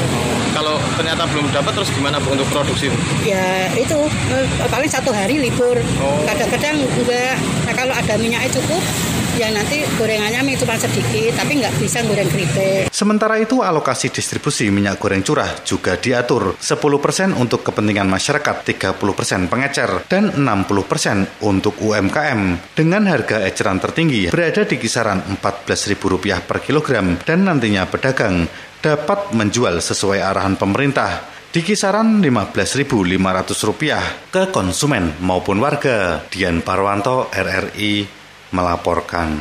Kalau ternyata belum dapat terus gimana Bu untuk produksi? Ya itu paling satu hari libur. Kadang-kadang enggak. Nah kalau ada minyaknya cukup, ya nanti gorengannya cuma sedikit, tapi nggak bisa goreng keripik. Sementara itu alokasi distribusi minyak goreng curah juga diatur 10% untuk kepentingan masyarakat, 30% pengecer, dan 60% untuk UMKM. Dengan harga eceran tertinggi berada di kisaran Rp14.000 per kilogram dan nantinya pedagang dapat menjual sesuai arahan pemerintah di kisaran Rp15.500 ke konsumen maupun warga. Dian Parwanto, RRI, melaporkan.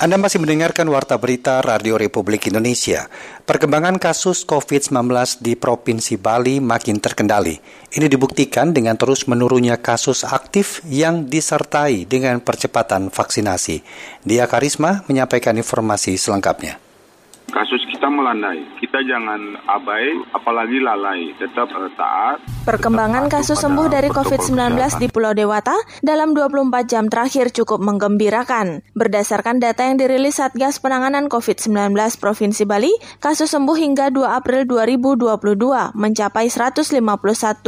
Anda masih mendengarkan Warta Berita Radio Republik Indonesia. Perkembangan kasus COVID-19 di Provinsi Bali makin terkendali. Ini dibuktikan dengan terus menurunnya kasus aktif yang disertai dengan percepatan vaksinasi. Dia Karisma menyampaikan informasi selengkapnya. Kasus kita melandai. Kita jangan abai, apalagi lalai. Tetap uh, taat. Perkembangan kasus sembuh dari COVID-19 di Pulau Dewata dalam 24 jam terakhir cukup menggembirakan. Berdasarkan data yang dirilis Satgas Penanganan COVID-19 Provinsi Bali, kasus sembuh hingga 2 April 2022 mencapai 151.255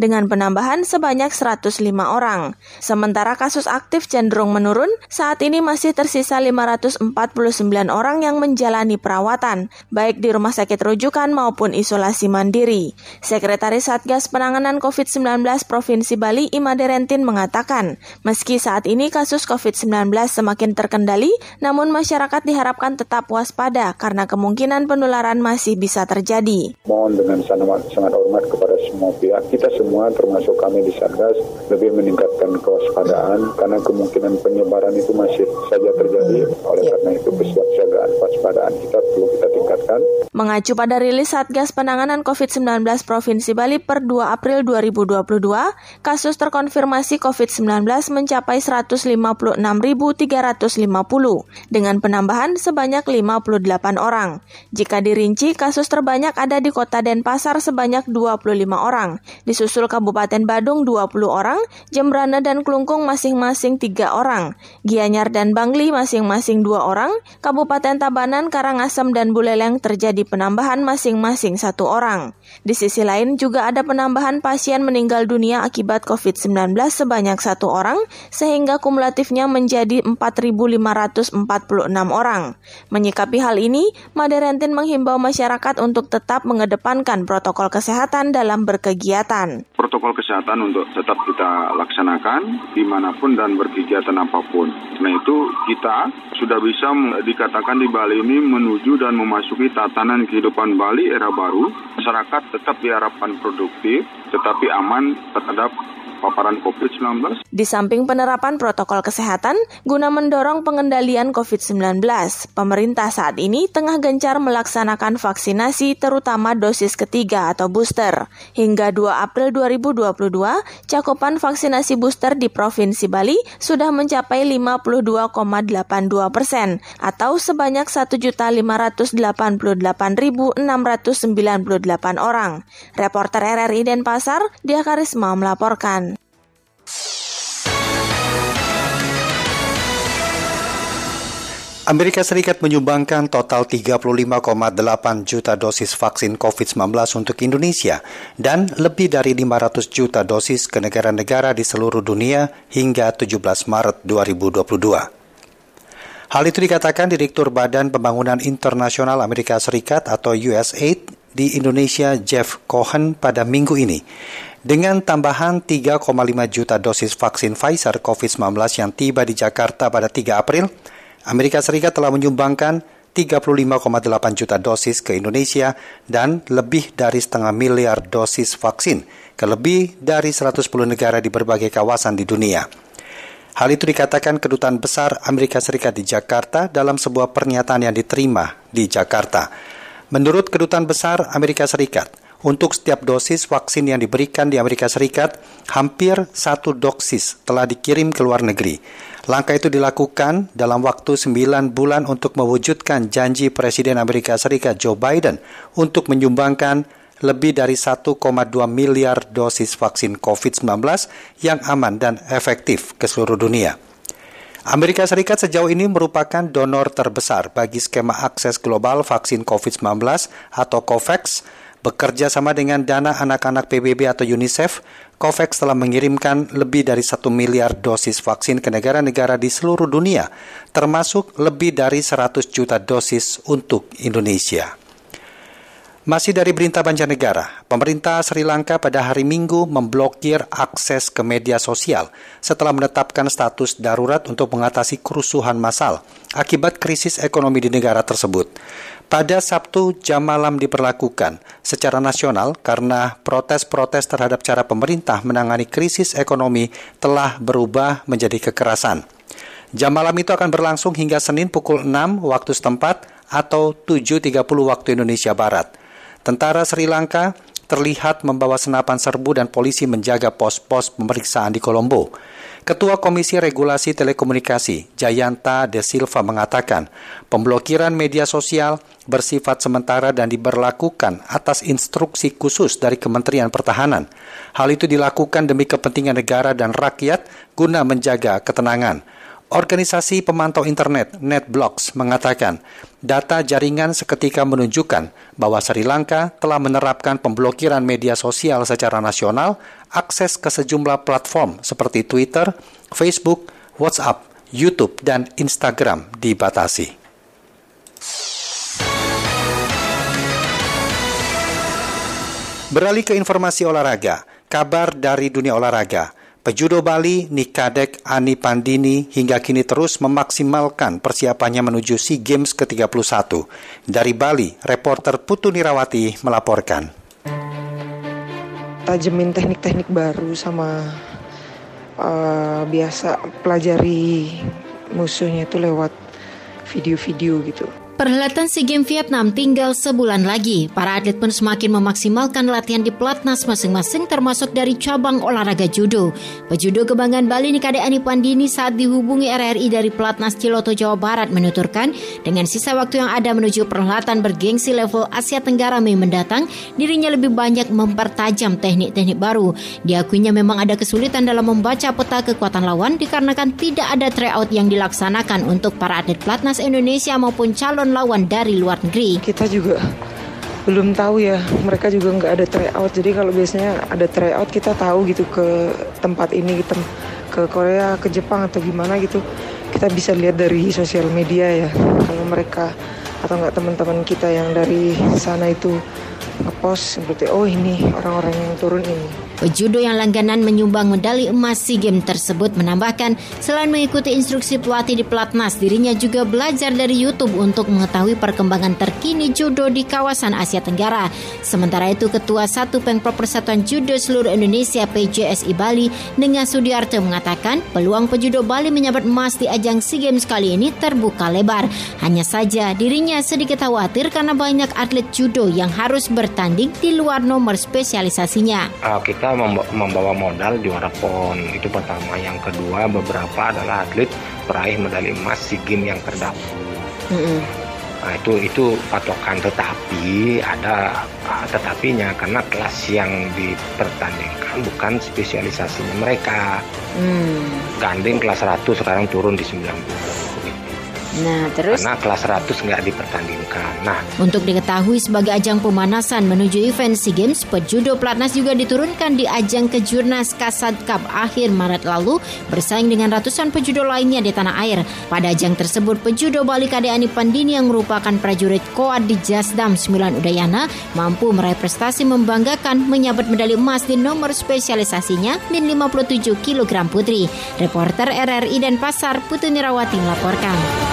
dengan penambahan sebanyak 105 orang. Sementara kasus aktif cenderung menurun, saat ini masih tersisa 549 orang yang menjalani perawatan, baik di rumah sakit rujukan maupun isolasi mandiri. Sekretaris Satgas Penanganan COVID-19 Provinsi Bali Imade Rentin mengatakan, meski saat ini kasus COVID-19 semakin terkendali, namun masyarakat diharapkan tetap waspada karena kemungkinan penularan masih bisa terjadi. Mohon dengan sangat, sangat hormat kepada semua pihak, kita semua termasuk kami di Satgas lebih meningkatkan kewaspadaan karena kemungkinan penyebaran itu masih saja terjadi. Oleh karena itu kesiapsiagaan waspadaan kita perlu kita tingkatkan. Mengacu pada rilis Satgas Penanganan COVID-19 Provinsi Bali per 2 April 2022, kasus terkonfirmasi COVID-19 mencapai 156.350 dengan penambahan sebanyak 58 orang. Jika dirinci, kasus terbanyak ada di Kota Denpasar sebanyak 25 orang, disusul Kabupaten Badung 20 orang, Jembrana dan Klungkung masing-masing 3 orang, Gianyar dan Bangli masing-masing 2 orang, Kabupaten Tabanan, Karangasem, dan Buleleng terjadi penambahan masing-masing satu orang. Di sisi lain juga ada penambahan pasien meninggal dunia akibat COVID-19 sebanyak satu orang, sehingga kumulatifnya menjadi 4.546 orang. Menyikapi hal ini, Maderentin menghimbau masyarakat untuk tetap mengedepankan protokol kesehatan dalam berkegiatan. Protokol kesehatan untuk tetap kita laksanakan di mana pun dan berkegiatan apa pun. Nah itu kita sudah bisa dikatakan di Bali ini menuju dan memasuki tatanan kehidupan Bali era baru. Masyarakat tetap diharapkan produktif, tetapi aman terhadap paparan COVID-19. Di samping penerapan protokol kesehatan, guna mendorong pengendalian COVID-19, pemerintah saat ini tengah gencar melaksanakan vaksinasi terutama dosis ketiga atau booster. Hingga 2 April 2022, cakupan vaksinasi booster di Provinsi Bali sudah mencapai 52,82 persen atau sebanyak 1.588.698 orang. Reporter RRI Denpasar, Dia Karisma melaporkan. Amerika Serikat menyumbangkan total 35,8 juta dosis vaksin COVID-19 untuk Indonesia dan lebih dari 500 juta dosis ke negara-negara di seluruh dunia hingga 17 Maret 2022. Hal itu dikatakan Direktur Badan Pembangunan Internasional Amerika Serikat atau USAID di Indonesia Jeff Cohen pada minggu ini. Dengan tambahan 3,5 juta dosis vaksin Pfizer COVID-19 yang tiba di Jakarta pada 3 April, Amerika Serikat telah menyumbangkan 35,8 juta dosis ke Indonesia dan lebih dari setengah miliar dosis vaksin ke lebih dari 110 negara di berbagai kawasan di dunia. Hal itu dikatakan Kedutaan Besar Amerika Serikat di Jakarta dalam sebuah pernyataan yang diterima di Jakarta. Menurut Kedutaan Besar Amerika Serikat, untuk setiap dosis vaksin yang diberikan di Amerika Serikat, hampir satu dosis telah dikirim ke luar negeri. Langkah itu dilakukan dalam waktu 9 bulan untuk mewujudkan janji Presiden Amerika Serikat Joe Biden untuk menyumbangkan lebih dari 1,2 miliar dosis vaksin COVID-19 yang aman dan efektif ke seluruh dunia. Amerika Serikat sejauh ini merupakan donor terbesar bagi skema akses global vaksin COVID-19 atau COVAX Bekerja sama dengan dana anak-anak PBB atau UNICEF, COVAX telah mengirimkan lebih dari satu miliar dosis vaksin ke negara-negara di seluruh dunia, termasuk lebih dari 100 juta dosis untuk Indonesia. Masih dari berita banjarnegara, pemerintah Sri Lanka pada hari Minggu memblokir akses ke media sosial setelah menetapkan status darurat untuk mengatasi kerusuhan massal akibat krisis ekonomi di negara tersebut. Pada Sabtu, jam malam diperlakukan secara nasional karena protes-protes terhadap cara pemerintah menangani krisis ekonomi telah berubah menjadi kekerasan. Jam malam itu akan berlangsung hingga Senin pukul 6 waktu setempat atau 7.30 waktu Indonesia Barat. Tentara Sri Lanka terlihat membawa senapan serbu dan polisi menjaga pos-pos pemeriksaan di Kolombo. Ketua Komisi Regulasi Telekomunikasi, Jayanta De Silva mengatakan, pemblokiran media sosial bersifat sementara dan diberlakukan atas instruksi khusus dari Kementerian Pertahanan. Hal itu dilakukan demi kepentingan negara dan rakyat guna menjaga ketenangan. Organisasi pemantau internet NetBlocks mengatakan data jaringan seketika menunjukkan bahwa Sri Lanka telah menerapkan pemblokiran media sosial secara nasional, akses ke sejumlah platform seperti Twitter, Facebook, WhatsApp, YouTube, dan Instagram dibatasi. Beralih ke informasi olahraga, kabar dari dunia olahraga. Pejudo Bali Nikadek Ani Pandini hingga kini terus memaksimalkan persiapannya menuju SEA Games ke-31. Dari Bali, reporter Putu Nirawati melaporkan. Tajemin teknik-teknik baru sama uh, biasa pelajari musuhnya itu lewat video-video gitu. Perhelatan SEA Games Vietnam tinggal sebulan lagi. Para atlet pun semakin memaksimalkan latihan di pelatnas masing-masing termasuk dari cabang olahraga judo. Pejudo kebanggaan Bali Nikade Ani Pandini saat dihubungi RRI dari pelatnas Ciloto Jawa Barat menuturkan dengan sisa waktu yang ada menuju perhelatan bergengsi level Asia Tenggara Mei mendatang, dirinya lebih banyak mempertajam teknik-teknik baru. Diakuinya memang ada kesulitan dalam membaca peta kekuatan lawan dikarenakan tidak ada tryout yang dilaksanakan untuk para atlet pelatnas Indonesia maupun calon lawan dari luar negeri. Kita juga belum tahu ya, mereka juga nggak ada tryout. Jadi kalau biasanya ada tryout kita tahu gitu ke tempat ini, gitu, ke Korea, ke Jepang atau gimana gitu. Kita bisa lihat dari sosial media ya. Kalau mereka atau nggak teman-teman kita yang dari sana itu ngepost seperti oh ini orang-orang yang turun ini Pejudo yang langganan menyumbang medali emas SEA Games tersebut menambahkan selain mengikuti instruksi pelatih di Pelatnas, dirinya juga belajar dari YouTube untuk mengetahui perkembangan terkini judo di kawasan Asia Tenggara. Sementara itu Ketua Satu Pengprov Persatuan Judo Seluruh Indonesia PJSI Bali dengan Sudiarto mengatakan peluang pejudo Bali menyabet emas di ajang SEA Games kali ini terbuka lebar. Hanya saja dirinya sedikit khawatir karena banyak atlet judo yang harus bertanding di luar nomor spesialisasinya. Uh, kita membawa modal juara PON itu pertama. Yang kedua beberapa adalah atlet peraih medali emas SEA Games yang terdahulu. Mm -hmm. Nah, itu itu patokan tetapi ada uh, tetapinya karena kelas yang dipertandingkan bukan spesialisasinya mereka. Hmm. Gandeng kelas 100 sekarang turun di 90. Nah, terus karena kelas 100 nggak dipertandingkan. Nah, untuk diketahui sebagai ajang pemanasan menuju event SEA Games, pejudo pelatnas juga diturunkan di ajang kejurnas Kasad Cup akhir Maret lalu bersaing dengan ratusan pejudo lainnya di tanah air. Pada ajang tersebut, pejudo Bali Kadeani Pandini yang merupakan prajurit Koad di Jasdam 9 Udayana mampu meraih prestasi membanggakan menyabet medali emas di nomor spesialisasinya di 57 kg putri. Reporter RRI dan Pasar Putu Nirawati melaporkan.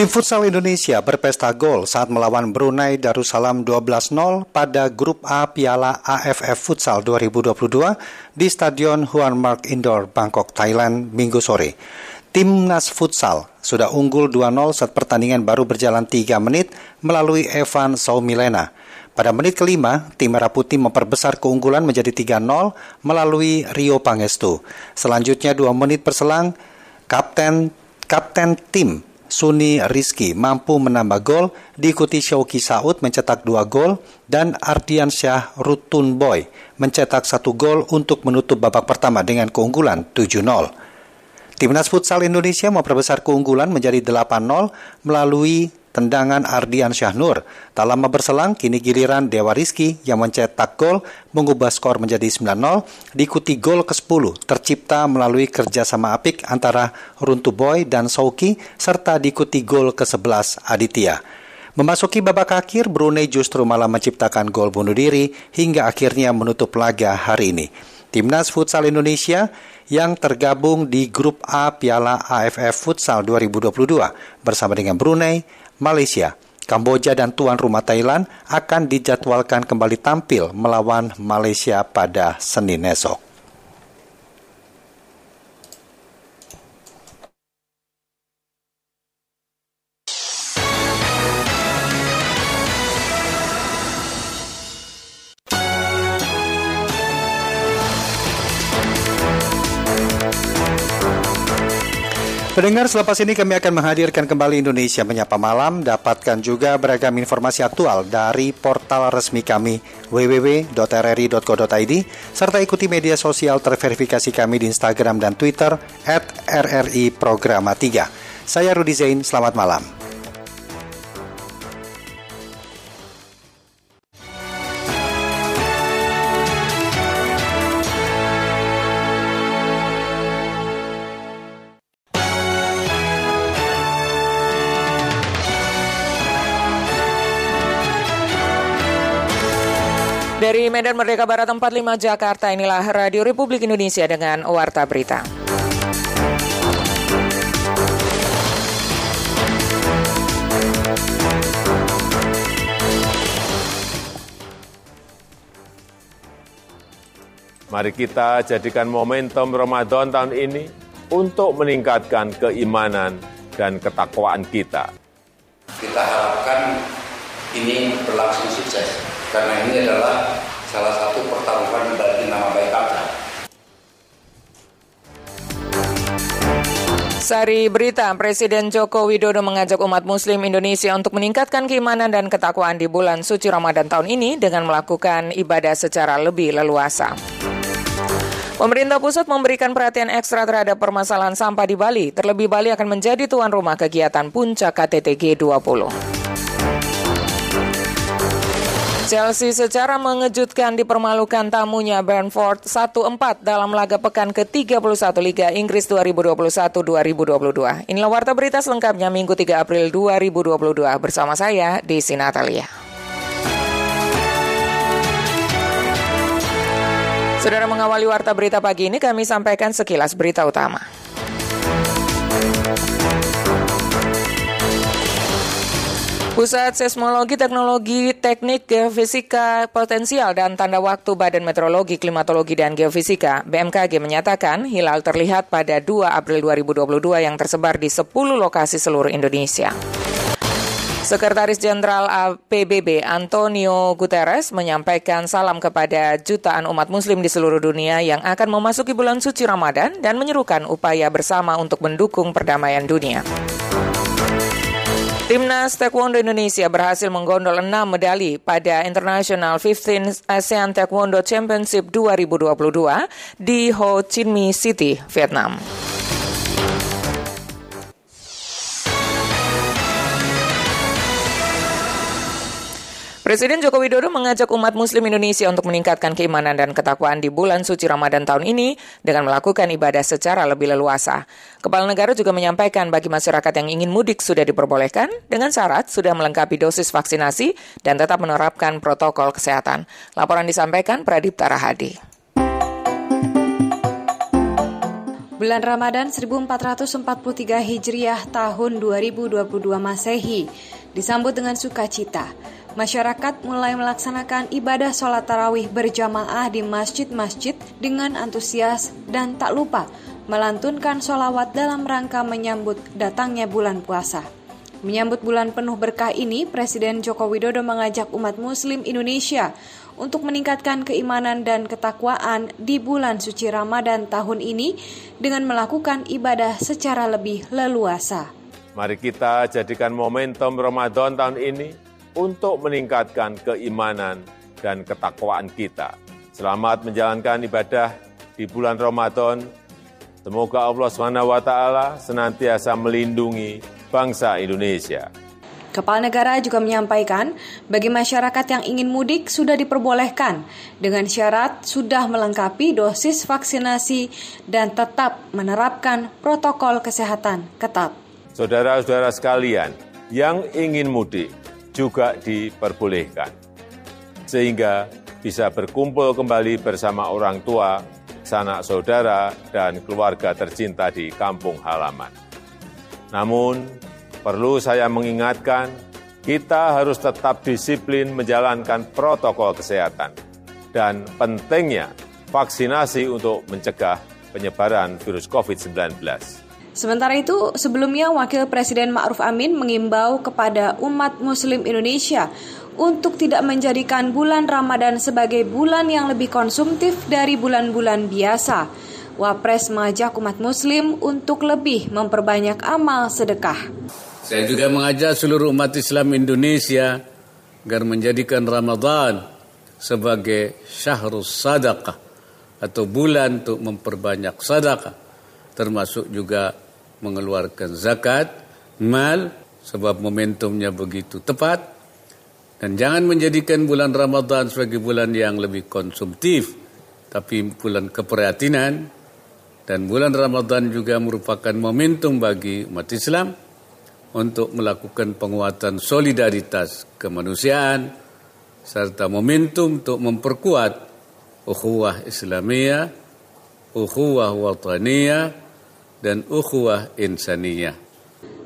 Tim Futsal Indonesia berpesta gol saat melawan Brunei Darussalam 12-0 pada Grup A Piala AFF Futsal 2022 di Stadion Huan Mark Indoor, Bangkok, Thailand, Minggu sore. Timnas Futsal sudah unggul 2-0 saat pertandingan baru berjalan 3 menit melalui Evan Saumilena. Pada menit kelima, tim Merah Putih memperbesar keunggulan menjadi 3-0 melalui Rio Pangestu. Selanjutnya 2 menit berselang, Kapten Kapten tim Suni Rizky mampu menambah gol, diikuti Syauki Saud mencetak dua gol, dan Ardian Syah Rutun Boy mencetak satu gol untuk menutup babak pertama dengan keunggulan 7-0. Timnas Futsal Indonesia memperbesar keunggulan menjadi 8-0 melalui tendangan Ardian Syahnur. Tak lama berselang, kini giliran Dewa Rizky yang mencetak gol mengubah skor menjadi 9-0, diikuti gol ke-10 tercipta melalui kerjasama apik antara Runtu Boy dan Sauki, serta diikuti gol ke-11 Aditya. Memasuki babak akhir, Brunei justru malah menciptakan gol bunuh diri hingga akhirnya menutup laga hari ini. Timnas Futsal Indonesia yang tergabung di Grup A Piala AFF Futsal 2022 bersama dengan Brunei, Malaysia, Kamboja dan tuan rumah Thailand akan dijadwalkan kembali tampil melawan Malaysia pada Senin esok. Pendengar, selepas ini kami akan menghadirkan kembali Indonesia Menyapa Malam. Dapatkan juga beragam informasi aktual dari portal resmi kami www.rri.co.id serta ikuti media sosial terverifikasi kami di Instagram dan Twitter at RRI Programa 3. Saya Rudi Zain, selamat malam. Dari Medan Merdeka Barat 45 Jakarta, inilah Radio Republik Indonesia dengan Warta Berita. Mari kita jadikan momentum Ramadan tahun ini untuk meningkatkan keimanan dan ketakwaan kita. Kita harapkan ini berlangsung sukses karena ini adalah salah satu pertaruhan bagi nama baik bangsa. Sari berita, Presiden Joko Widodo mengajak umat muslim Indonesia untuk meningkatkan keimanan dan ketakwaan di bulan suci Ramadan tahun ini dengan melakukan ibadah secara lebih leluasa. Pemerintah pusat memberikan perhatian ekstra terhadap permasalahan sampah di Bali. Terlebih Bali akan menjadi tuan rumah kegiatan puncak KTT G20. Chelsea secara mengejutkan dipermalukan tamunya Brentford 1-4 dalam laga pekan ke-31 Liga Inggris 2021-2022. Inilah warta berita selengkapnya Minggu 3 April 2022 bersama saya Desi Natalia. Saudara mengawali warta berita pagi ini kami sampaikan sekilas berita utama. Pusat Seismologi, Teknologi, Teknik, Geofisika, Potensial, dan Tanda Waktu Badan Meteorologi, Klimatologi, dan Geofisika BMKG menyatakan hilal terlihat pada 2 April 2022 yang tersebar di 10 lokasi seluruh Indonesia. Sekretaris Jenderal PBB Antonio Guterres menyampaikan salam kepada jutaan umat muslim di seluruh dunia yang akan memasuki bulan suci Ramadan dan menyerukan upaya bersama untuk mendukung perdamaian dunia. Timnas Taekwondo Indonesia berhasil menggondol 6 medali pada International 15 ASEAN Taekwondo Championship 2022 di Ho Chi Minh City, Vietnam. Presiden Joko Widodo mengajak umat muslim Indonesia untuk meningkatkan keimanan dan ketakwaan di bulan suci Ramadan tahun ini dengan melakukan ibadah secara lebih leluasa. Kepala negara juga menyampaikan bagi masyarakat yang ingin mudik sudah diperbolehkan dengan syarat sudah melengkapi dosis vaksinasi dan tetap menerapkan protokol kesehatan. Laporan disampaikan Pradip Tarahadi. Bulan Ramadan 1443 Hijriah tahun 2022 Masehi disambut dengan sukacita masyarakat mulai melaksanakan ibadah sholat tarawih berjamaah di masjid-masjid dengan antusias dan tak lupa melantunkan sholawat dalam rangka menyambut datangnya bulan puasa. Menyambut bulan penuh berkah ini, Presiden Joko Widodo mengajak umat Muslim Indonesia untuk meningkatkan keimanan dan ketakwaan di bulan suci Ramadan tahun ini dengan melakukan ibadah secara lebih leluasa. Mari kita jadikan momentum Ramadan tahun ini untuk meningkatkan keimanan dan ketakwaan kita. Selamat menjalankan ibadah di bulan Ramadan. Semoga Allah SWT senantiasa melindungi bangsa Indonesia. Kepala negara juga menyampaikan, bagi masyarakat yang ingin mudik sudah diperbolehkan dengan syarat sudah melengkapi dosis vaksinasi dan tetap menerapkan protokol kesehatan ketat. Saudara-saudara sekalian yang ingin mudik, juga diperbolehkan, sehingga bisa berkumpul kembali bersama orang tua, sanak saudara, dan keluarga tercinta di kampung halaman. Namun, perlu saya mengingatkan, kita harus tetap disiplin menjalankan protokol kesehatan dan pentingnya vaksinasi untuk mencegah penyebaran virus COVID-19. Sementara itu, sebelumnya Wakil Presiden Ma'ruf Amin mengimbau kepada umat muslim Indonesia untuk tidak menjadikan bulan Ramadan sebagai bulan yang lebih konsumtif dari bulan-bulan biasa. Wapres mengajak umat muslim untuk lebih memperbanyak amal sedekah. Saya juga mengajak seluruh umat Islam Indonesia agar menjadikan Ramadan sebagai syahrus sadaqah atau bulan untuk memperbanyak sadaqah termasuk juga mengeluarkan zakat, mal, sebab momentumnya begitu tepat. Dan jangan menjadikan bulan Ramadan sebagai bulan yang lebih konsumtif, tapi bulan keprihatinan. Dan bulan Ramadan juga merupakan momentum bagi umat Islam untuk melakukan penguatan solidaritas kemanusiaan, serta momentum untuk memperkuat ukhuwah Islamiyah, ukhuwah wataniyah, dan ukhuwah insaniyah.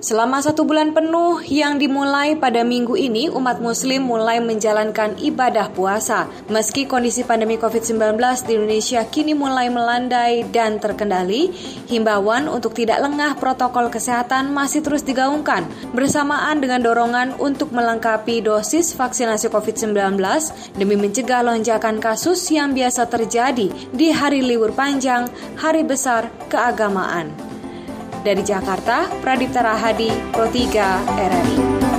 Selama satu bulan penuh yang dimulai pada minggu ini, umat muslim mulai menjalankan ibadah puasa. Meski kondisi pandemi COVID-19 di Indonesia kini mulai melandai dan terkendali, himbauan untuk tidak lengah protokol kesehatan masih terus digaungkan, bersamaan dengan dorongan untuk melengkapi dosis vaksinasi COVID-19 demi mencegah lonjakan kasus yang biasa terjadi di hari libur panjang, hari besar keagamaan. Dari Jakarta, Pradipta Rahadi, Pro 3 RRI.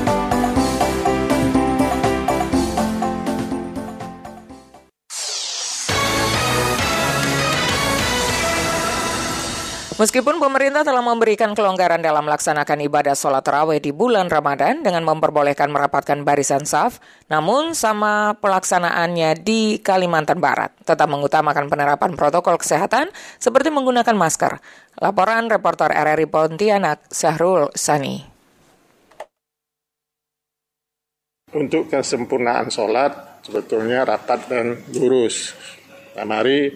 Meskipun pemerintah telah memberikan kelonggaran dalam melaksanakan ibadah sholat terawih di bulan Ramadan dengan memperbolehkan merapatkan barisan saf, namun sama pelaksanaannya di Kalimantan Barat, tetap mengutamakan penerapan protokol kesehatan seperti menggunakan masker. Laporan reporter RRI Pontianak, Syahrul Sani. Untuk kesempurnaan sholat, sebetulnya rapat dan lurus. Nah, mari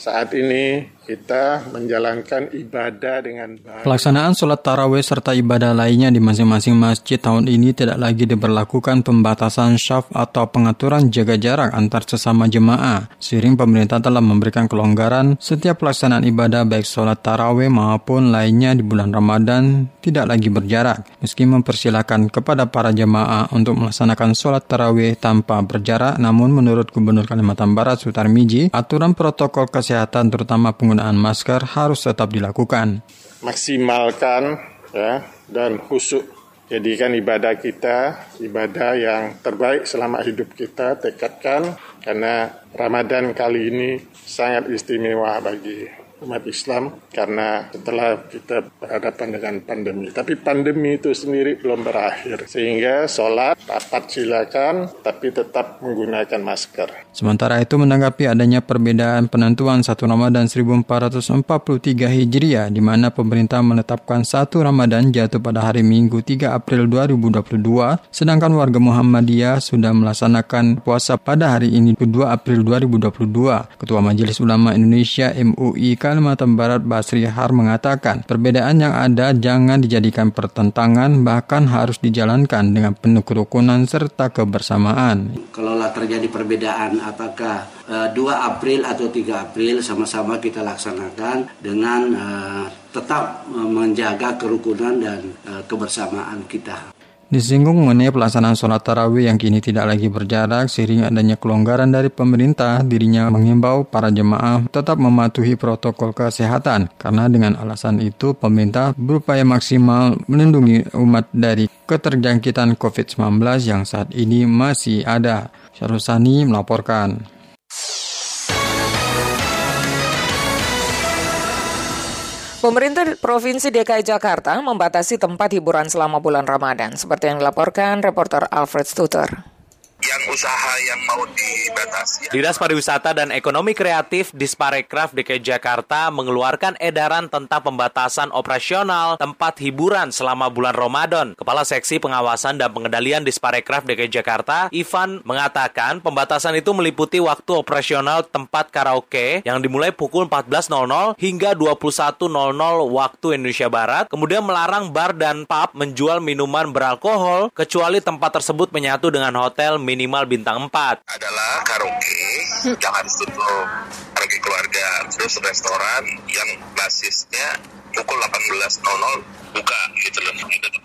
saat ini kita menjalankan ibadah dengan baik. Pelaksanaan sholat taraweh serta ibadah lainnya di masing-masing masjid tahun ini tidak lagi diberlakukan pembatasan syaf atau pengaturan jaga jarak antar sesama jemaah. Seiring pemerintah telah memberikan kelonggaran setiap pelaksanaan ibadah baik sholat taraweh maupun lainnya di bulan Ramadan tidak lagi berjarak. Meski mempersilahkan kepada para jemaah untuk melaksanakan sholat taraweh tanpa berjarak, namun menurut Gubernur Kalimantan Barat Sutarmiji, aturan protokol kesehatan terutama penggunaan penggunaan masker harus tetap dilakukan. Maksimalkan ya dan khusyuk jadikan ibadah kita ibadah yang terbaik selama hidup kita tekadkan karena Ramadan kali ini sangat istimewa bagi umat Islam karena setelah kita berhadapan dengan pandemi. Tapi pandemi itu sendiri belum berakhir. Sehingga sholat dapat silakan tapi tetap menggunakan masker. Sementara itu menanggapi adanya perbedaan penentuan 1 Ramadan 1443 Hijriah di mana pemerintah menetapkan 1 Ramadan jatuh pada hari Minggu 3 April 2022 sedangkan warga Muhammadiyah sudah melaksanakan puasa pada hari ini 2 April 2022. Ketua Majelis Ulama Indonesia MUI Kalimantan Barat Basri Har mengatakan, perbedaan yang ada jangan dijadikan pertentangan, bahkan harus dijalankan dengan penuh kerukunan serta kebersamaan. Kalau terjadi perbedaan apakah uh, eh, 2 April atau 3 April sama-sama kita laksanakan dengan uh, tetap uh, menjaga kerukunan dan uh, kebersamaan kita. Disinggung mengenai pelaksanaan sholat tarawih yang kini tidak lagi berjarak seiring adanya kelonggaran dari pemerintah, dirinya mengimbau para jemaah tetap mematuhi protokol kesehatan karena dengan alasan itu pemerintah berupaya maksimal melindungi umat dari keterjangkitan COVID-19 yang saat ini masih ada. Syarusani melaporkan. Pemerintah Provinsi DKI Jakarta membatasi tempat hiburan selama bulan Ramadan, seperti yang dilaporkan reporter Alfred Stuter yang usaha yang mau dibatasi. Dinas Pariwisata dan Ekonomi Kreatif Disparekraf DKI Jakarta mengeluarkan edaran tentang pembatasan operasional tempat hiburan selama bulan Ramadan. Kepala Seksi Pengawasan dan Pengendalian Disparekraf DKI Jakarta, Ivan, mengatakan pembatasan itu meliputi waktu operasional tempat karaoke yang dimulai pukul 14.00 hingga 21.00 waktu Indonesia Barat, kemudian melarang bar dan pub menjual minuman beralkohol kecuali tempat tersebut menyatu dengan hotel, minimal bintang 4. Adalah karaoke yang harus tutup karaoke keluarga, terus restoran yang basisnya pukul 18.00 buka gitu loh,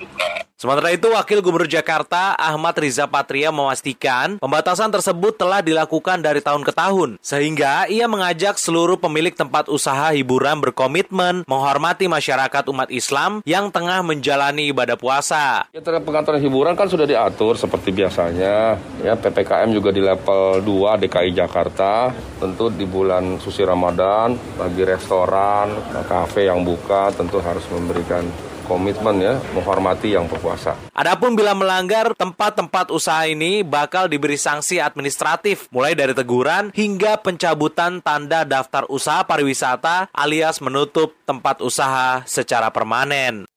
buka. Sementara itu, Wakil Gubernur Jakarta Ahmad Riza Patria memastikan pembatasan tersebut telah dilakukan dari tahun ke tahun, sehingga ia mengajak seluruh pemilik tempat usaha hiburan berkomitmen menghormati masyarakat umat Islam yang tengah menjalani ibadah puasa. Ya, pengaturan hiburan kan sudah diatur seperti biasanya, ya PPKM juga di level 2 DKI Jakarta, tentu di bulan suci Ramadan bagi restoran, kafe yang buka tentu harus memberikan komitmen ya menghormati yang berpuasa. Adapun bila melanggar tempat-tempat usaha ini bakal diberi sanksi administratif mulai dari teguran hingga pencabutan tanda daftar usaha pariwisata alias menutup tempat usaha secara permanen.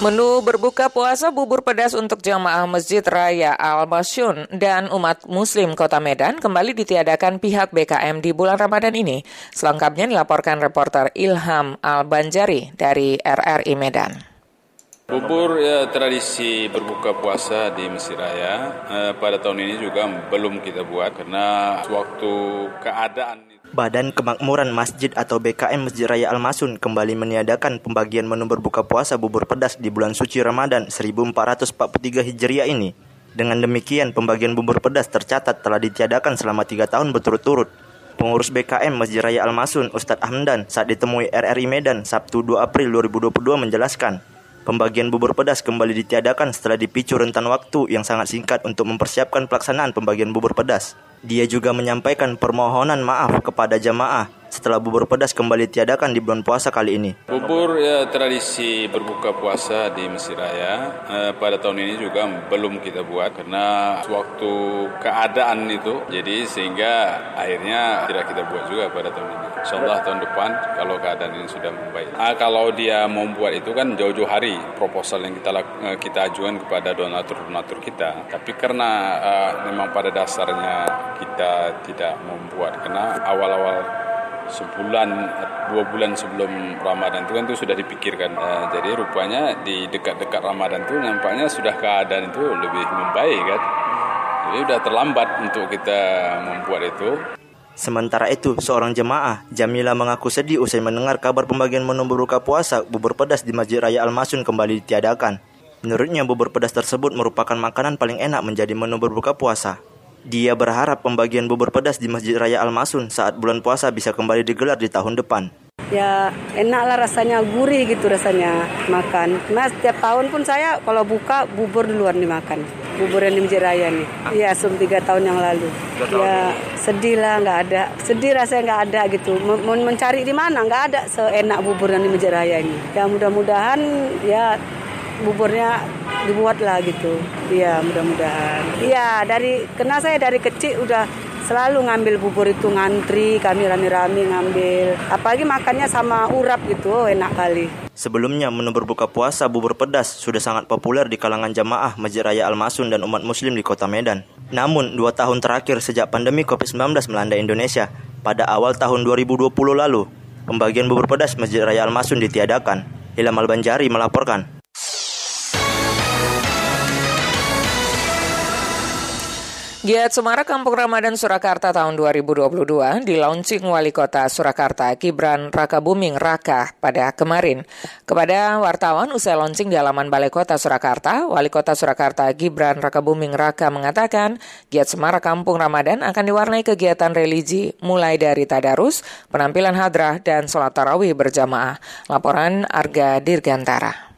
Menu berbuka puasa bubur pedas untuk jamaah Masjid Raya Al-Masyun dan umat muslim kota Medan kembali ditiadakan pihak BKM di bulan Ramadan ini. Selengkapnya dilaporkan reporter Ilham Al-Banjari dari RRI Medan. Bubur ya, tradisi berbuka puasa di Masjid Raya eh, pada tahun ini juga belum kita buat karena waktu keadaan Badan Kemakmuran Masjid atau BKM Masjid Raya Al-Masun kembali meniadakan pembagian menu berbuka puasa bubur pedas di bulan suci Ramadan 1443 Hijriah ini. Dengan demikian, pembagian bubur pedas tercatat telah ditiadakan selama tiga tahun berturut-turut. Pengurus BKM Masjid Raya Al-Masun, Ustadz Ahmdan, saat ditemui RRI Medan Sabtu 2 April 2022 menjelaskan, pembagian bubur pedas kembali ditiadakan setelah dipicu rentan waktu yang sangat singkat untuk mempersiapkan pelaksanaan pembagian bubur pedas. Dia juga menyampaikan permohonan maaf kepada jamaah setelah bubur pedas kembali tiadakan di bulan puasa kali ini. Bubur ya tradisi berbuka puasa di Mesir Raya eh, pada tahun ini juga belum kita buat karena waktu keadaan itu jadi sehingga akhirnya tidak kita buat juga pada tahun ini. Insyaallah tahun depan kalau keadaan ini sudah membaik. Ah, kalau dia mau buat itu kan jauh-jauh hari proposal yang kita eh, kita ajukan kepada donatur-donatur kita. Tapi karena uh, memang pada dasarnya kita tidak membuat karena awal-awal sebulan dua bulan sebelum Ramadan itu kan itu sudah dipikirkan nah, jadi rupanya di dekat-dekat Ramadan itu nampaknya sudah keadaan itu lebih membaik kan jadi sudah terlambat untuk kita membuat itu Sementara itu, seorang jemaah, Jamila mengaku sedih usai mendengar kabar pembagian menu berbuka puasa bubur pedas di Masjid Raya Al-Masun kembali ditiadakan. Menurutnya, bubur pedas tersebut merupakan makanan paling enak menjadi menu berbuka puasa. Dia berharap pembagian bubur pedas di Masjid Raya Al-Masun saat bulan puasa bisa kembali digelar di tahun depan. Ya enaklah rasanya gurih gitu rasanya makan. Mas setiap tahun pun saya kalau buka bubur duluan dimakan. Bubur yang di Masjid Raya nih. Iya, sebelum tiga tahun yang lalu. Ya sedih lah nggak ada. Sedih rasanya nggak ada gitu. Mau mencari di mana nggak ada seenak bubur yang di Masjid Raya ini. Ya mudah-mudahan ya buburnya dibuat lah gitu. Iya mudah-mudahan. Iya dari kena saya dari kecil udah selalu ngambil bubur itu ngantri kami rame-rame ngambil. Apalagi makannya sama urap gitu oh, enak kali. Sebelumnya menu berbuka puasa bubur pedas sudah sangat populer di kalangan jamaah Masjid Raya Al-Masun dan umat muslim di kota Medan. Namun, dua tahun terakhir sejak pandemi COVID-19 melanda Indonesia, pada awal tahun 2020 lalu, pembagian bubur pedas Masjid Raya Al-Masun ditiadakan. Ilham Al-Banjari melaporkan. Giat Semarak Kampung Ramadan Surakarta tahun 2022 di launching Wali Kota Surakarta Gibran Raka Buming Raka pada kemarin. Kepada wartawan usai launching di halaman Balai Kota Surakarta, Wali Kota Surakarta Gibran Raka Buming Raka mengatakan Giat Semarak Kampung Ramadan akan diwarnai kegiatan religi mulai dari tadarus, penampilan hadrah, dan sholat tarawih berjamaah. Laporan Arga Dirgantara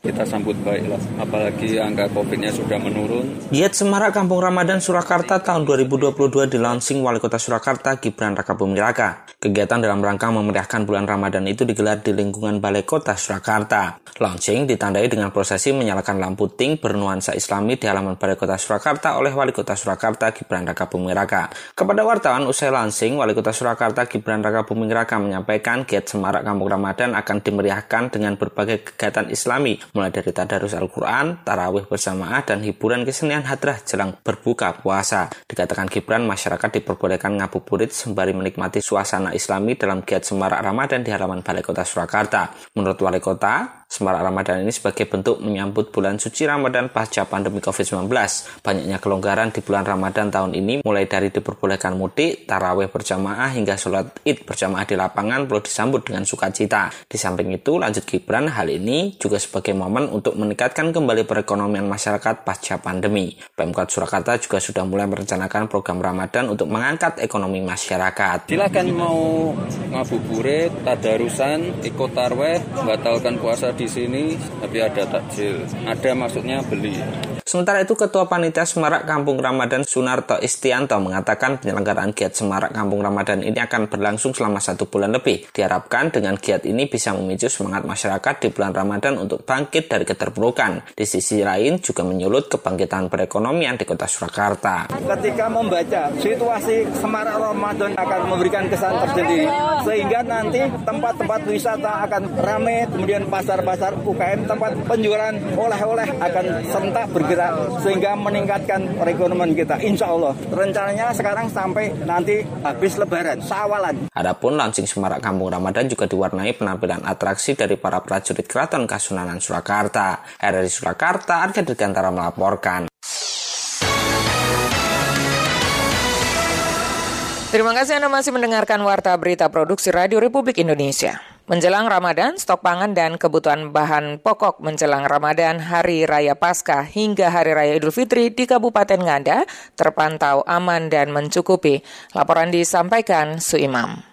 kita sambut baiklah apalagi angka covid-nya sudah menurun. Giat Semarak Kampung Ramadan Surakarta tahun 2022 di launching Wali Kota Surakarta Gibran Raka Buming Raka. Kegiatan dalam rangka memeriahkan bulan Ramadan itu digelar di lingkungan Balai Kota Surakarta. Launching ditandai dengan prosesi menyalakan lampu ting bernuansa islami di halaman Balai Kota Surakarta oleh Wali Kota Surakarta Gibran Raka Buming Raka. Kepada wartawan usai launching, Wali Kota Surakarta Gibran Raka Buming Raka menyampaikan Giat Semarak Kampung Ramadan akan dimeriahkan dengan berbagai kegiatan islami mulai dari tadarus Al-Quran, tarawih bersamaah, dan hiburan kesenian hadrah jelang berbuka puasa. Dikatakan Gibran, masyarakat diperbolehkan ngabuburit sembari menikmati suasana islami dalam giat semarak Ramadan di halaman Balai Kota Surakarta. Menurut Wali Kota, Semarak Ramadan ini sebagai bentuk menyambut bulan suci Ramadan pasca pandemi COVID-19. Banyaknya kelonggaran di bulan Ramadan tahun ini mulai dari diperbolehkan mudik, taraweh berjamaah hingga sholat id berjamaah di lapangan perlu disambut dengan sukacita. Di samping itu, lanjut Gibran, hal ini juga sebagai momen untuk meningkatkan kembali perekonomian masyarakat pasca pandemi. Pemkot Surakarta juga sudah mulai merencanakan program Ramadan untuk mengangkat ekonomi masyarakat. Silakan mau ngabuburit, tadarusan, ikut tarweh, batalkan puasa di sini tapi ada takjil. Ada maksudnya beli. Sementara itu Ketua Panitia Semarak Kampung Ramadan Sunarto Istianto mengatakan penyelenggaraan giat Semarak Kampung Ramadan ini akan berlangsung selama satu bulan lebih. Diharapkan dengan giat ini bisa memicu semangat masyarakat di bulan Ramadan untuk bangkit dari keterpurukan. Di sisi lain juga menyulut kebangkitan perekonomian di kota Surakarta. Ketika membaca situasi Semarak Ramadan akan memberikan kesan tersendiri sehingga nanti tempat-tempat wisata akan ramai kemudian pasar-pasar UKM tempat penjualan oleh-oleh akan sentak bergerak sehingga meningkatkan perekonomian kita. Insya Allah. Rencananya sekarang sampai nanti habis lebaran, sawalan. Adapun launching Semarak Kampung Ramadan juga diwarnai penampilan atraksi dari para prajurit Keraton Kasunanan Surakarta. RRI Surakarta, Arga Dirgantara melaporkan. Terima kasih Anda masih mendengarkan Warta Berita Produksi Radio Republik Indonesia. Menjelang Ramadan, stok pangan dan kebutuhan bahan pokok menjelang Ramadan, Hari Raya Paskah hingga Hari Raya Idul Fitri di Kabupaten Ngada terpantau aman dan mencukupi. Laporan disampaikan Suimam.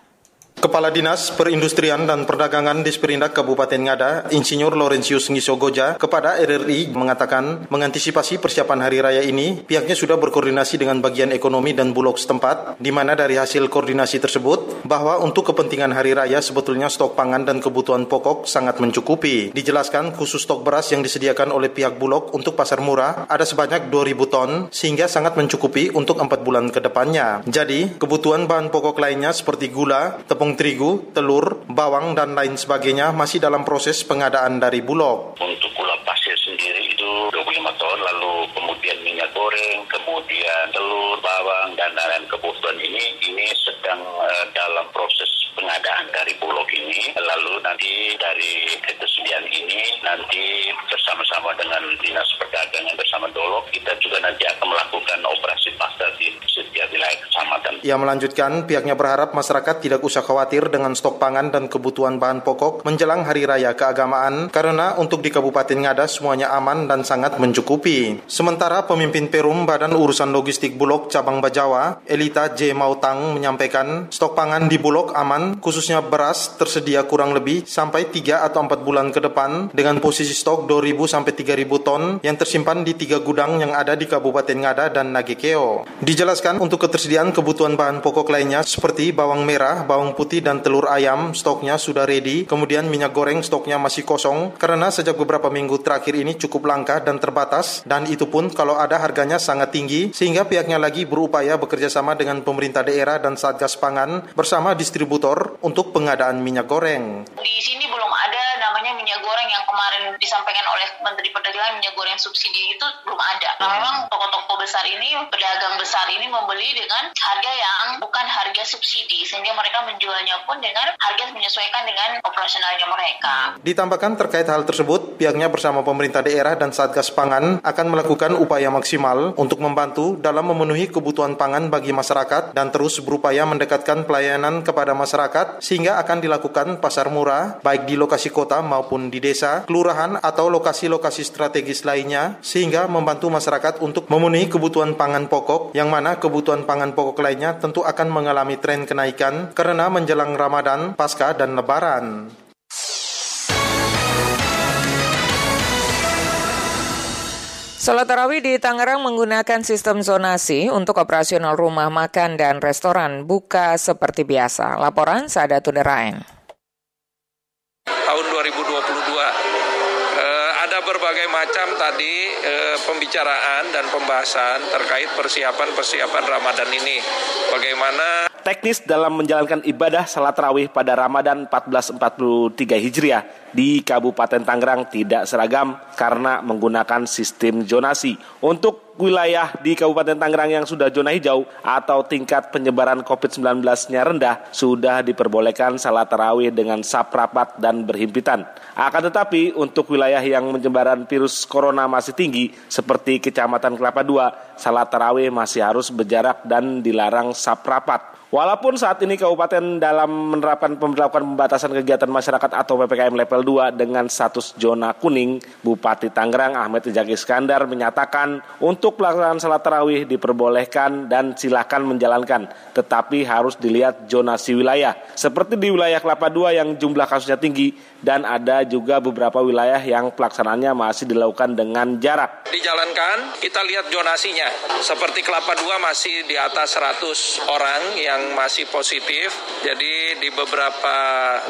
Kepala Dinas Perindustrian dan Perdagangan di Sperindak Kabupaten Ngada, Insinyur Laurentius Ngisogoja, kepada RRI mengatakan mengantisipasi persiapan hari raya ini, pihaknya sudah berkoordinasi dengan bagian ekonomi dan bulog setempat, di mana dari hasil koordinasi tersebut, bahwa untuk kepentingan hari raya sebetulnya stok pangan dan kebutuhan pokok sangat mencukupi. Dijelaskan khusus stok beras yang disediakan oleh pihak bulog untuk pasar murah ada sebanyak 2.000 ton, sehingga sangat mencukupi untuk 4 bulan ke depannya. Jadi, kebutuhan bahan pokok lainnya seperti gula, tepung tepung terigu, telur, bawang, dan lain sebagainya masih dalam proses pengadaan dari Bulog. Untuk gula pasir sendiri itu 25 ton, lalu kemudian minyak goreng, kemudian telur, bawang, dan lain-lain kebutuhan ini ini sedang uh, dalam proses pengadaan dari Bulog ini. Lalu nanti dari ketersediaan ini nanti bersama-sama dengan Dinas Perdagangan bersama Dolog kita juga nanti akan melakukan operasi pasar wilayah kecamatan. Ia melanjutkan pihaknya berharap masyarakat tidak usah khawatir dengan stok pangan dan kebutuhan bahan pokok menjelang hari raya keagamaan karena untuk di Kabupaten Ngada semuanya aman dan sangat mencukupi. Sementara pemimpin Perum Badan Urusan Logistik Bulog Cabang Bajawa, Elita J. Mautang menyampaikan stok pangan di Bulog aman khususnya beras tersedia kurang lebih sampai 3 atau 4 bulan ke depan dengan posisi stok 2.000 sampai 3.000 ton yang tersimpan di tiga gudang yang ada di Kabupaten Ngada dan Nagekeo. Dijelaskan untuk ketersediaan kebutuhan bahan pokok lainnya seperti bawang merah, bawang putih, putih dan telur ayam stoknya sudah ready. Kemudian minyak goreng stoknya masih kosong karena sejak beberapa minggu terakhir ini cukup langka dan terbatas dan itu pun kalau ada harganya sangat tinggi sehingga pihaknya lagi berupaya bekerja sama dengan pemerintah daerah dan Satgas Pangan bersama distributor untuk pengadaan minyak goreng. Di sini belum ada namanya minyak goreng yang kemarin disampaikan oleh Menteri Perdagangan minyak goreng subsidi itu belum ada. Nah, memang toko-toko besar ini, pedagang besar ini membeli dengan harga yang bukan harga subsidi sehingga mereka menjual penjualnya pun dengan harga menyesuaikan dengan operasionalnya mereka. Ditambahkan terkait hal tersebut, pihaknya bersama pemerintah daerah dan Satgas Pangan akan melakukan upaya maksimal untuk membantu dalam memenuhi kebutuhan pangan bagi masyarakat dan terus berupaya mendekatkan pelayanan kepada masyarakat sehingga akan dilakukan pasar murah baik di lokasi kota maupun di desa, kelurahan atau lokasi-lokasi strategis lainnya sehingga membantu masyarakat untuk memenuhi kebutuhan pangan pokok yang mana kebutuhan pangan pokok lainnya tentu akan mengalami tren kenaikan karena menjelang Ramadan, Pasca, dan Lebaran. Salat tarawih di Tangerang menggunakan sistem zonasi untuk operasional rumah makan dan restoran buka seperti biasa. Laporan Sadatun Derain. Tahun 2022 ada berbagai macam tadi e, pembicaraan dan pembahasan terkait persiapan-persiapan Ramadan ini. Bagaimana teknis dalam menjalankan ibadah salat tarawih pada Ramadan 1443 Hijriah di Kabupaten Tangerang tidak seragam karena menggunakan sistem zonasi. Untuk wilayah di Kabupaten Tangerang yang sudah zona hijau atau tingkat penyebaran COVID-19-nya rendah sudah diperbolehkan salat tarawih dengan sap rapat dan berhimpitan. Akan tetapi untuk wilayah yang penyebaran virus corona masih tinggi seperti Kecamatan Kelapa II, salat tarawih masih harus berjarak dan dilarang sap rapat. Walaupun saat ini kabupaten dalam menerapkan pemberlakuan pembatasan kegiatan masyarakat atau PPKM level 2 dengan status zona kuning, Bupati Tangerang Ahmed Ijaki Iskandar menyatakan untuk pelaksanaan salat tarawih diperbolehkan dan silakan menjalankan, tetapi harus dilihat zonasi wilayah. Seperti di wilayah Kelapa II yang jumlah kasusnya tinggi dan ada juga beberapa wilayah yang pelaksanaannya masih dilakukan dengan jarak. Dijalankan, kita lihat zonasinya. Seperti Kelapa II masih di atas 100 orang yang yang masih positif. Jadi di beberapa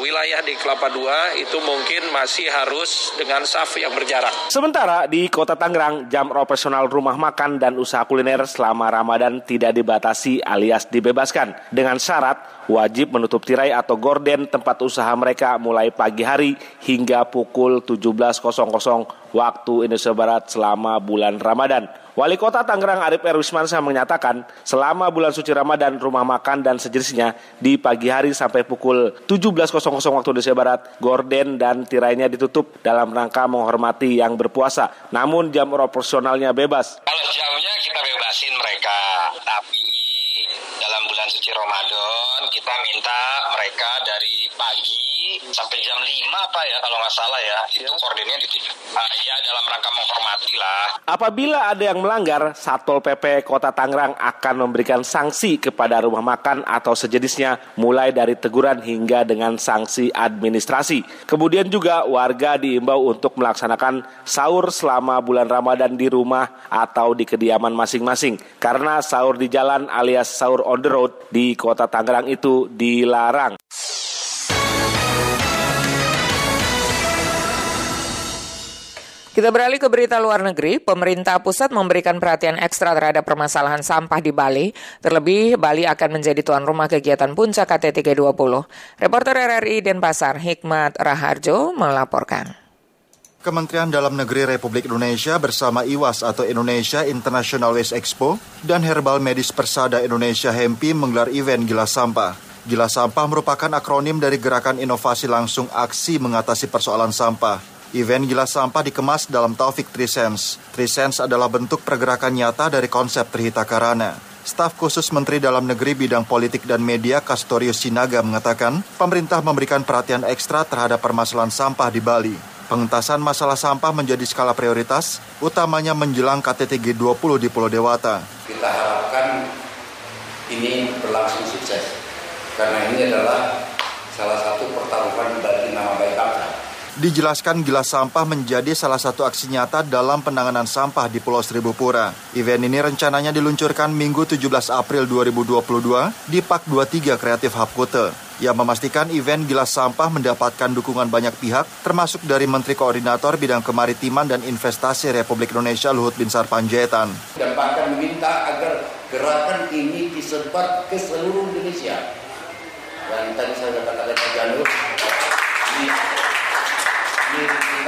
wilayah di Kelapa II itu mungkin masih harus dengan saf yang berjarak. Sementara di Kota Tangerang, jam operasional rumah makan dan usaha kuliner selama Ramadan tidak dibatasi alias dibebaskan dengan syarat wajib menutup tirai atau gorden tempat usaha mereka mulai pagi hari hingga pukul 17.00 waktu Indonesia Barat selama bulan Ramadan. Wali Kota Tangerang Arif Erwismansyah menyatakan selama bulan suci Ramadan rumah makan dan sejenisnya di pagi hari sampai pukul 17.00 waktu Indonesia Barat gorden dan tirainya ditutup dalam rangka menghormati yang berpuasa. Namun jam operasionalnya bebas. Kalau jamnya kita bebasin mereka, tapi dalam bulan suci Ramadan kita minta mereka dari pagi sampai jam 5 apa ya kalau nggak salah ya. Itu koordinatnya di uh, ya dalam rangka menghormati lah. Apabila ada yang melanggar, Satpol PP Kota Tangerang akan memberikan sanksi kepada rumah makan atau sejenisnya mulai dari teguran hingga dengan sanksi administrasi. Kemudian juga warga diimbau untuk melaksanakan sahur selama bulan Ramadan di rumah atau di kediaman masing-masing. Karena sahur di jalan alias sahur on the road di Kota Tangerang itu dilarang. Kita beralih ke berita luar negeri. Pemerintah pusat memberikan perhatian ekstra terhadap permasalahan sampah di Bali. Terlebih, Bali akan menjadi tuan rumah kegiatan puncak KTT G20. Reporter RRI Denpasar, Hikmat Raharjo, melaporkan. Kementerian Dalam Negeri Republik Indonesia bersama IWAS atau Indonesia International Waste Expo dan Herbal Medis Persada Indonesia Hempi menggelar event Gila Sampah. Gila Sampah merupakan akronim dari Gerakan Inovasi Langsung Aksi Mengatasi Persoalan Sampah. Event Gila Sampah dikemas dalam Taufik Trisense. Trisense adalah bentuk pergerakan nyata dari konsep Trihita Karana. Staf khusus Menteri Dalam Negeri Bidang Politik dan Media Kastorius Sinaga mengatakan, pemerintah memberikan perhatian ekstra terhadap permasalahan sampah di Bali. Pengentasan masalah sampah menjadi skala prioritas, utamanya menjelang KTT G20 di Pulau Dewata. Kita harapkan ini berlangsung sukses, karena ini adalah salah satu pertaruhan bagi nama baik bangsa dijelaskan Gila Sampah menjadi salah satu aksi nyata dalam penanganan sampah di Pulau Seribu Pura. Event ini rencananya diluncurkan Minggu 17 April 2022 di Pak 23 Kreatif Hub Kute. Ia memastikan event Gila Sampah mendapatkan dukungan banyak pihak, termasuk dari Menteri Koordinator Bidang Kemaritiman dan Investasi Republik Indonesia Luhut Binsar Panjaitan. Dan bahkan meminta agar gerakan ini disebar ke seluruh Indonesia. Dan tadi saya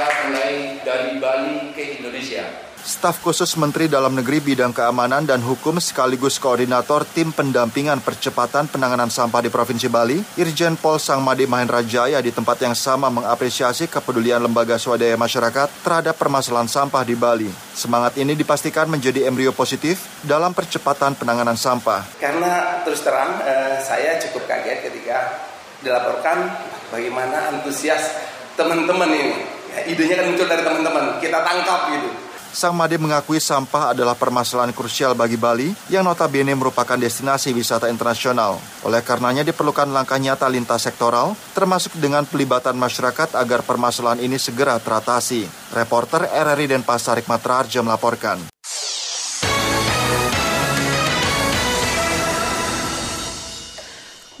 kita mulai dari Bali ke Indonesia. Staf khusus Menteri Dalam Negeri Bidang Keamanan dan Hukum sekaligus koordinator tim pendampingan percepatan penanganan sampah di Provinsi Bali, Irjen Pol Sangmadi Mahendra Jaya di tempat yang sama mengapresiasi kepedulian lembaga swadaya masyarakat terhadap permasalahan sampah di Bali. Semangat ini dipastikan menjadi embrio positif dalam percepatan penanganan sampah. Karena terus terang eh, saya cukup kaget ketika dilaporkan bagaimana antusias teman-teman ini. Ya, idenya kan muncul dari teman-teman, kita tangkap gitu. Sang Made mengakui sampah adalah permasalahan krusial bagi Bali yang notabene merupakan destinasi wisata internasional. Oleh karenanya diperlukan langkah nyata lintas sektoral, termasuk dengan pelibatan masyarakat agar permasalahan ini segera teratasi. Reporter RRI Denpasar Hikmat Rarja melaporkan.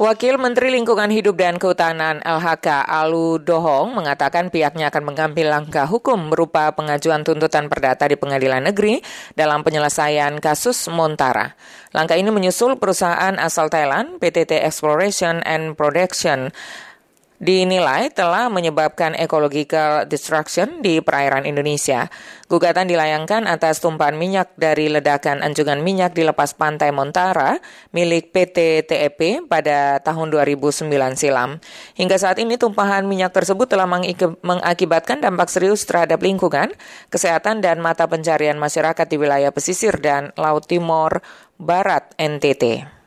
Wakil Menteri Lingkungan Hidup dan Kehutanan LHK Alu Dohong mengatakan pihaknya akan mengambil langkah hukum berupa pengajuan tuntutan perdata di pengadilan negeri dalam penyelesaian kasus Montara. Langkah ini menyusul perusahaan asal Thailand, PTT Exploration and Production, dinilai telah menyebabkan ecological destruction di perairan Indonesia. Gugatan dilayangkan atas tumpahan minyak dari ledakan anjungan minyak di lepas pantai Montara milik PT TEP pada tahun 2009 silam. Hingga saat ini tumpahan minyak tersebut telah mengakibatkan dampak serius terhadap lingkungan, kesehatan dan mata pencarian masyarakat di wilayah pesisir dan Laut Timur Barat NTT.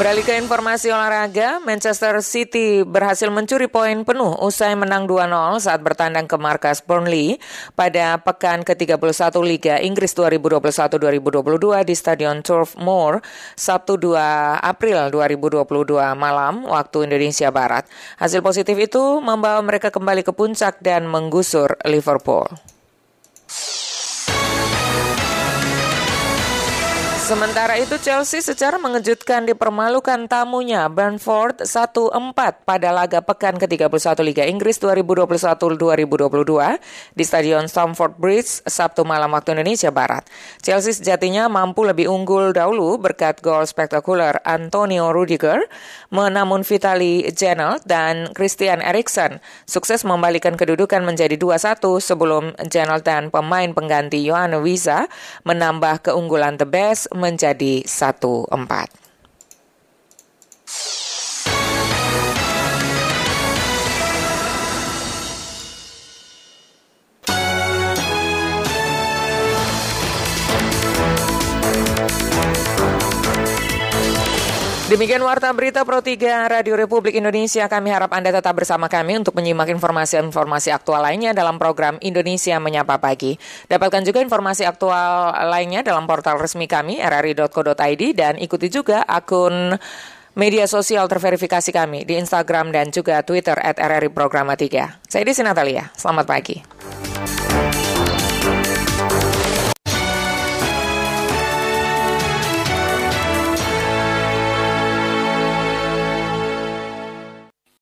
Beralih ke informasi olahraga, Manchester City berhasil mencuri poin penuh usai menang 2-0 saat bertandang ke markas Burnley pada pekan ke-31 Liga Inggris 2021-2022 di Stadion Turf Moor Sabtu 2 April 2022 malam waktu Indonesia Barat. Hasil positif itu membawa mereka kembali ke puncak dan menggusur Liverpool. Sementara itu Chelsea secara mengejutkan dipermalukan tamunya Brentford 1-4 pada laga pekan ke-31 Liga Inggris 2021-2022 di Stadion Stamford Bridge Sabtu malam waktu Indonesia Barat. Chelsea sejatinya mampu lebih unggul dahulu berkat gol spektakuler Antonio Rudiger, namun Vitali Janelt dan Christian Eriksen sukses membalikan kedudukan menjadi 2-1 sebelum Janelt dan pemain pengganti Yohane Wiza menambah keunggulan the best menjadi 1-4. Demikian Warta Berita Pro 3 Radio Republik Indonesia. Kami harap Anda tetap bersama kami untuk menyimak informasi-informasi aktual lainnya dalam program Indonesia Menyapa Pagi. Dapatkan juga informasi aktual lainnya dalam portal resmi kami rri.co.id dan ikuti juga akun media sosial terverifikasi kami di Instagram dan juga Twitter at RRI Programa 3. Saya Desi Natalia, selamat pagi.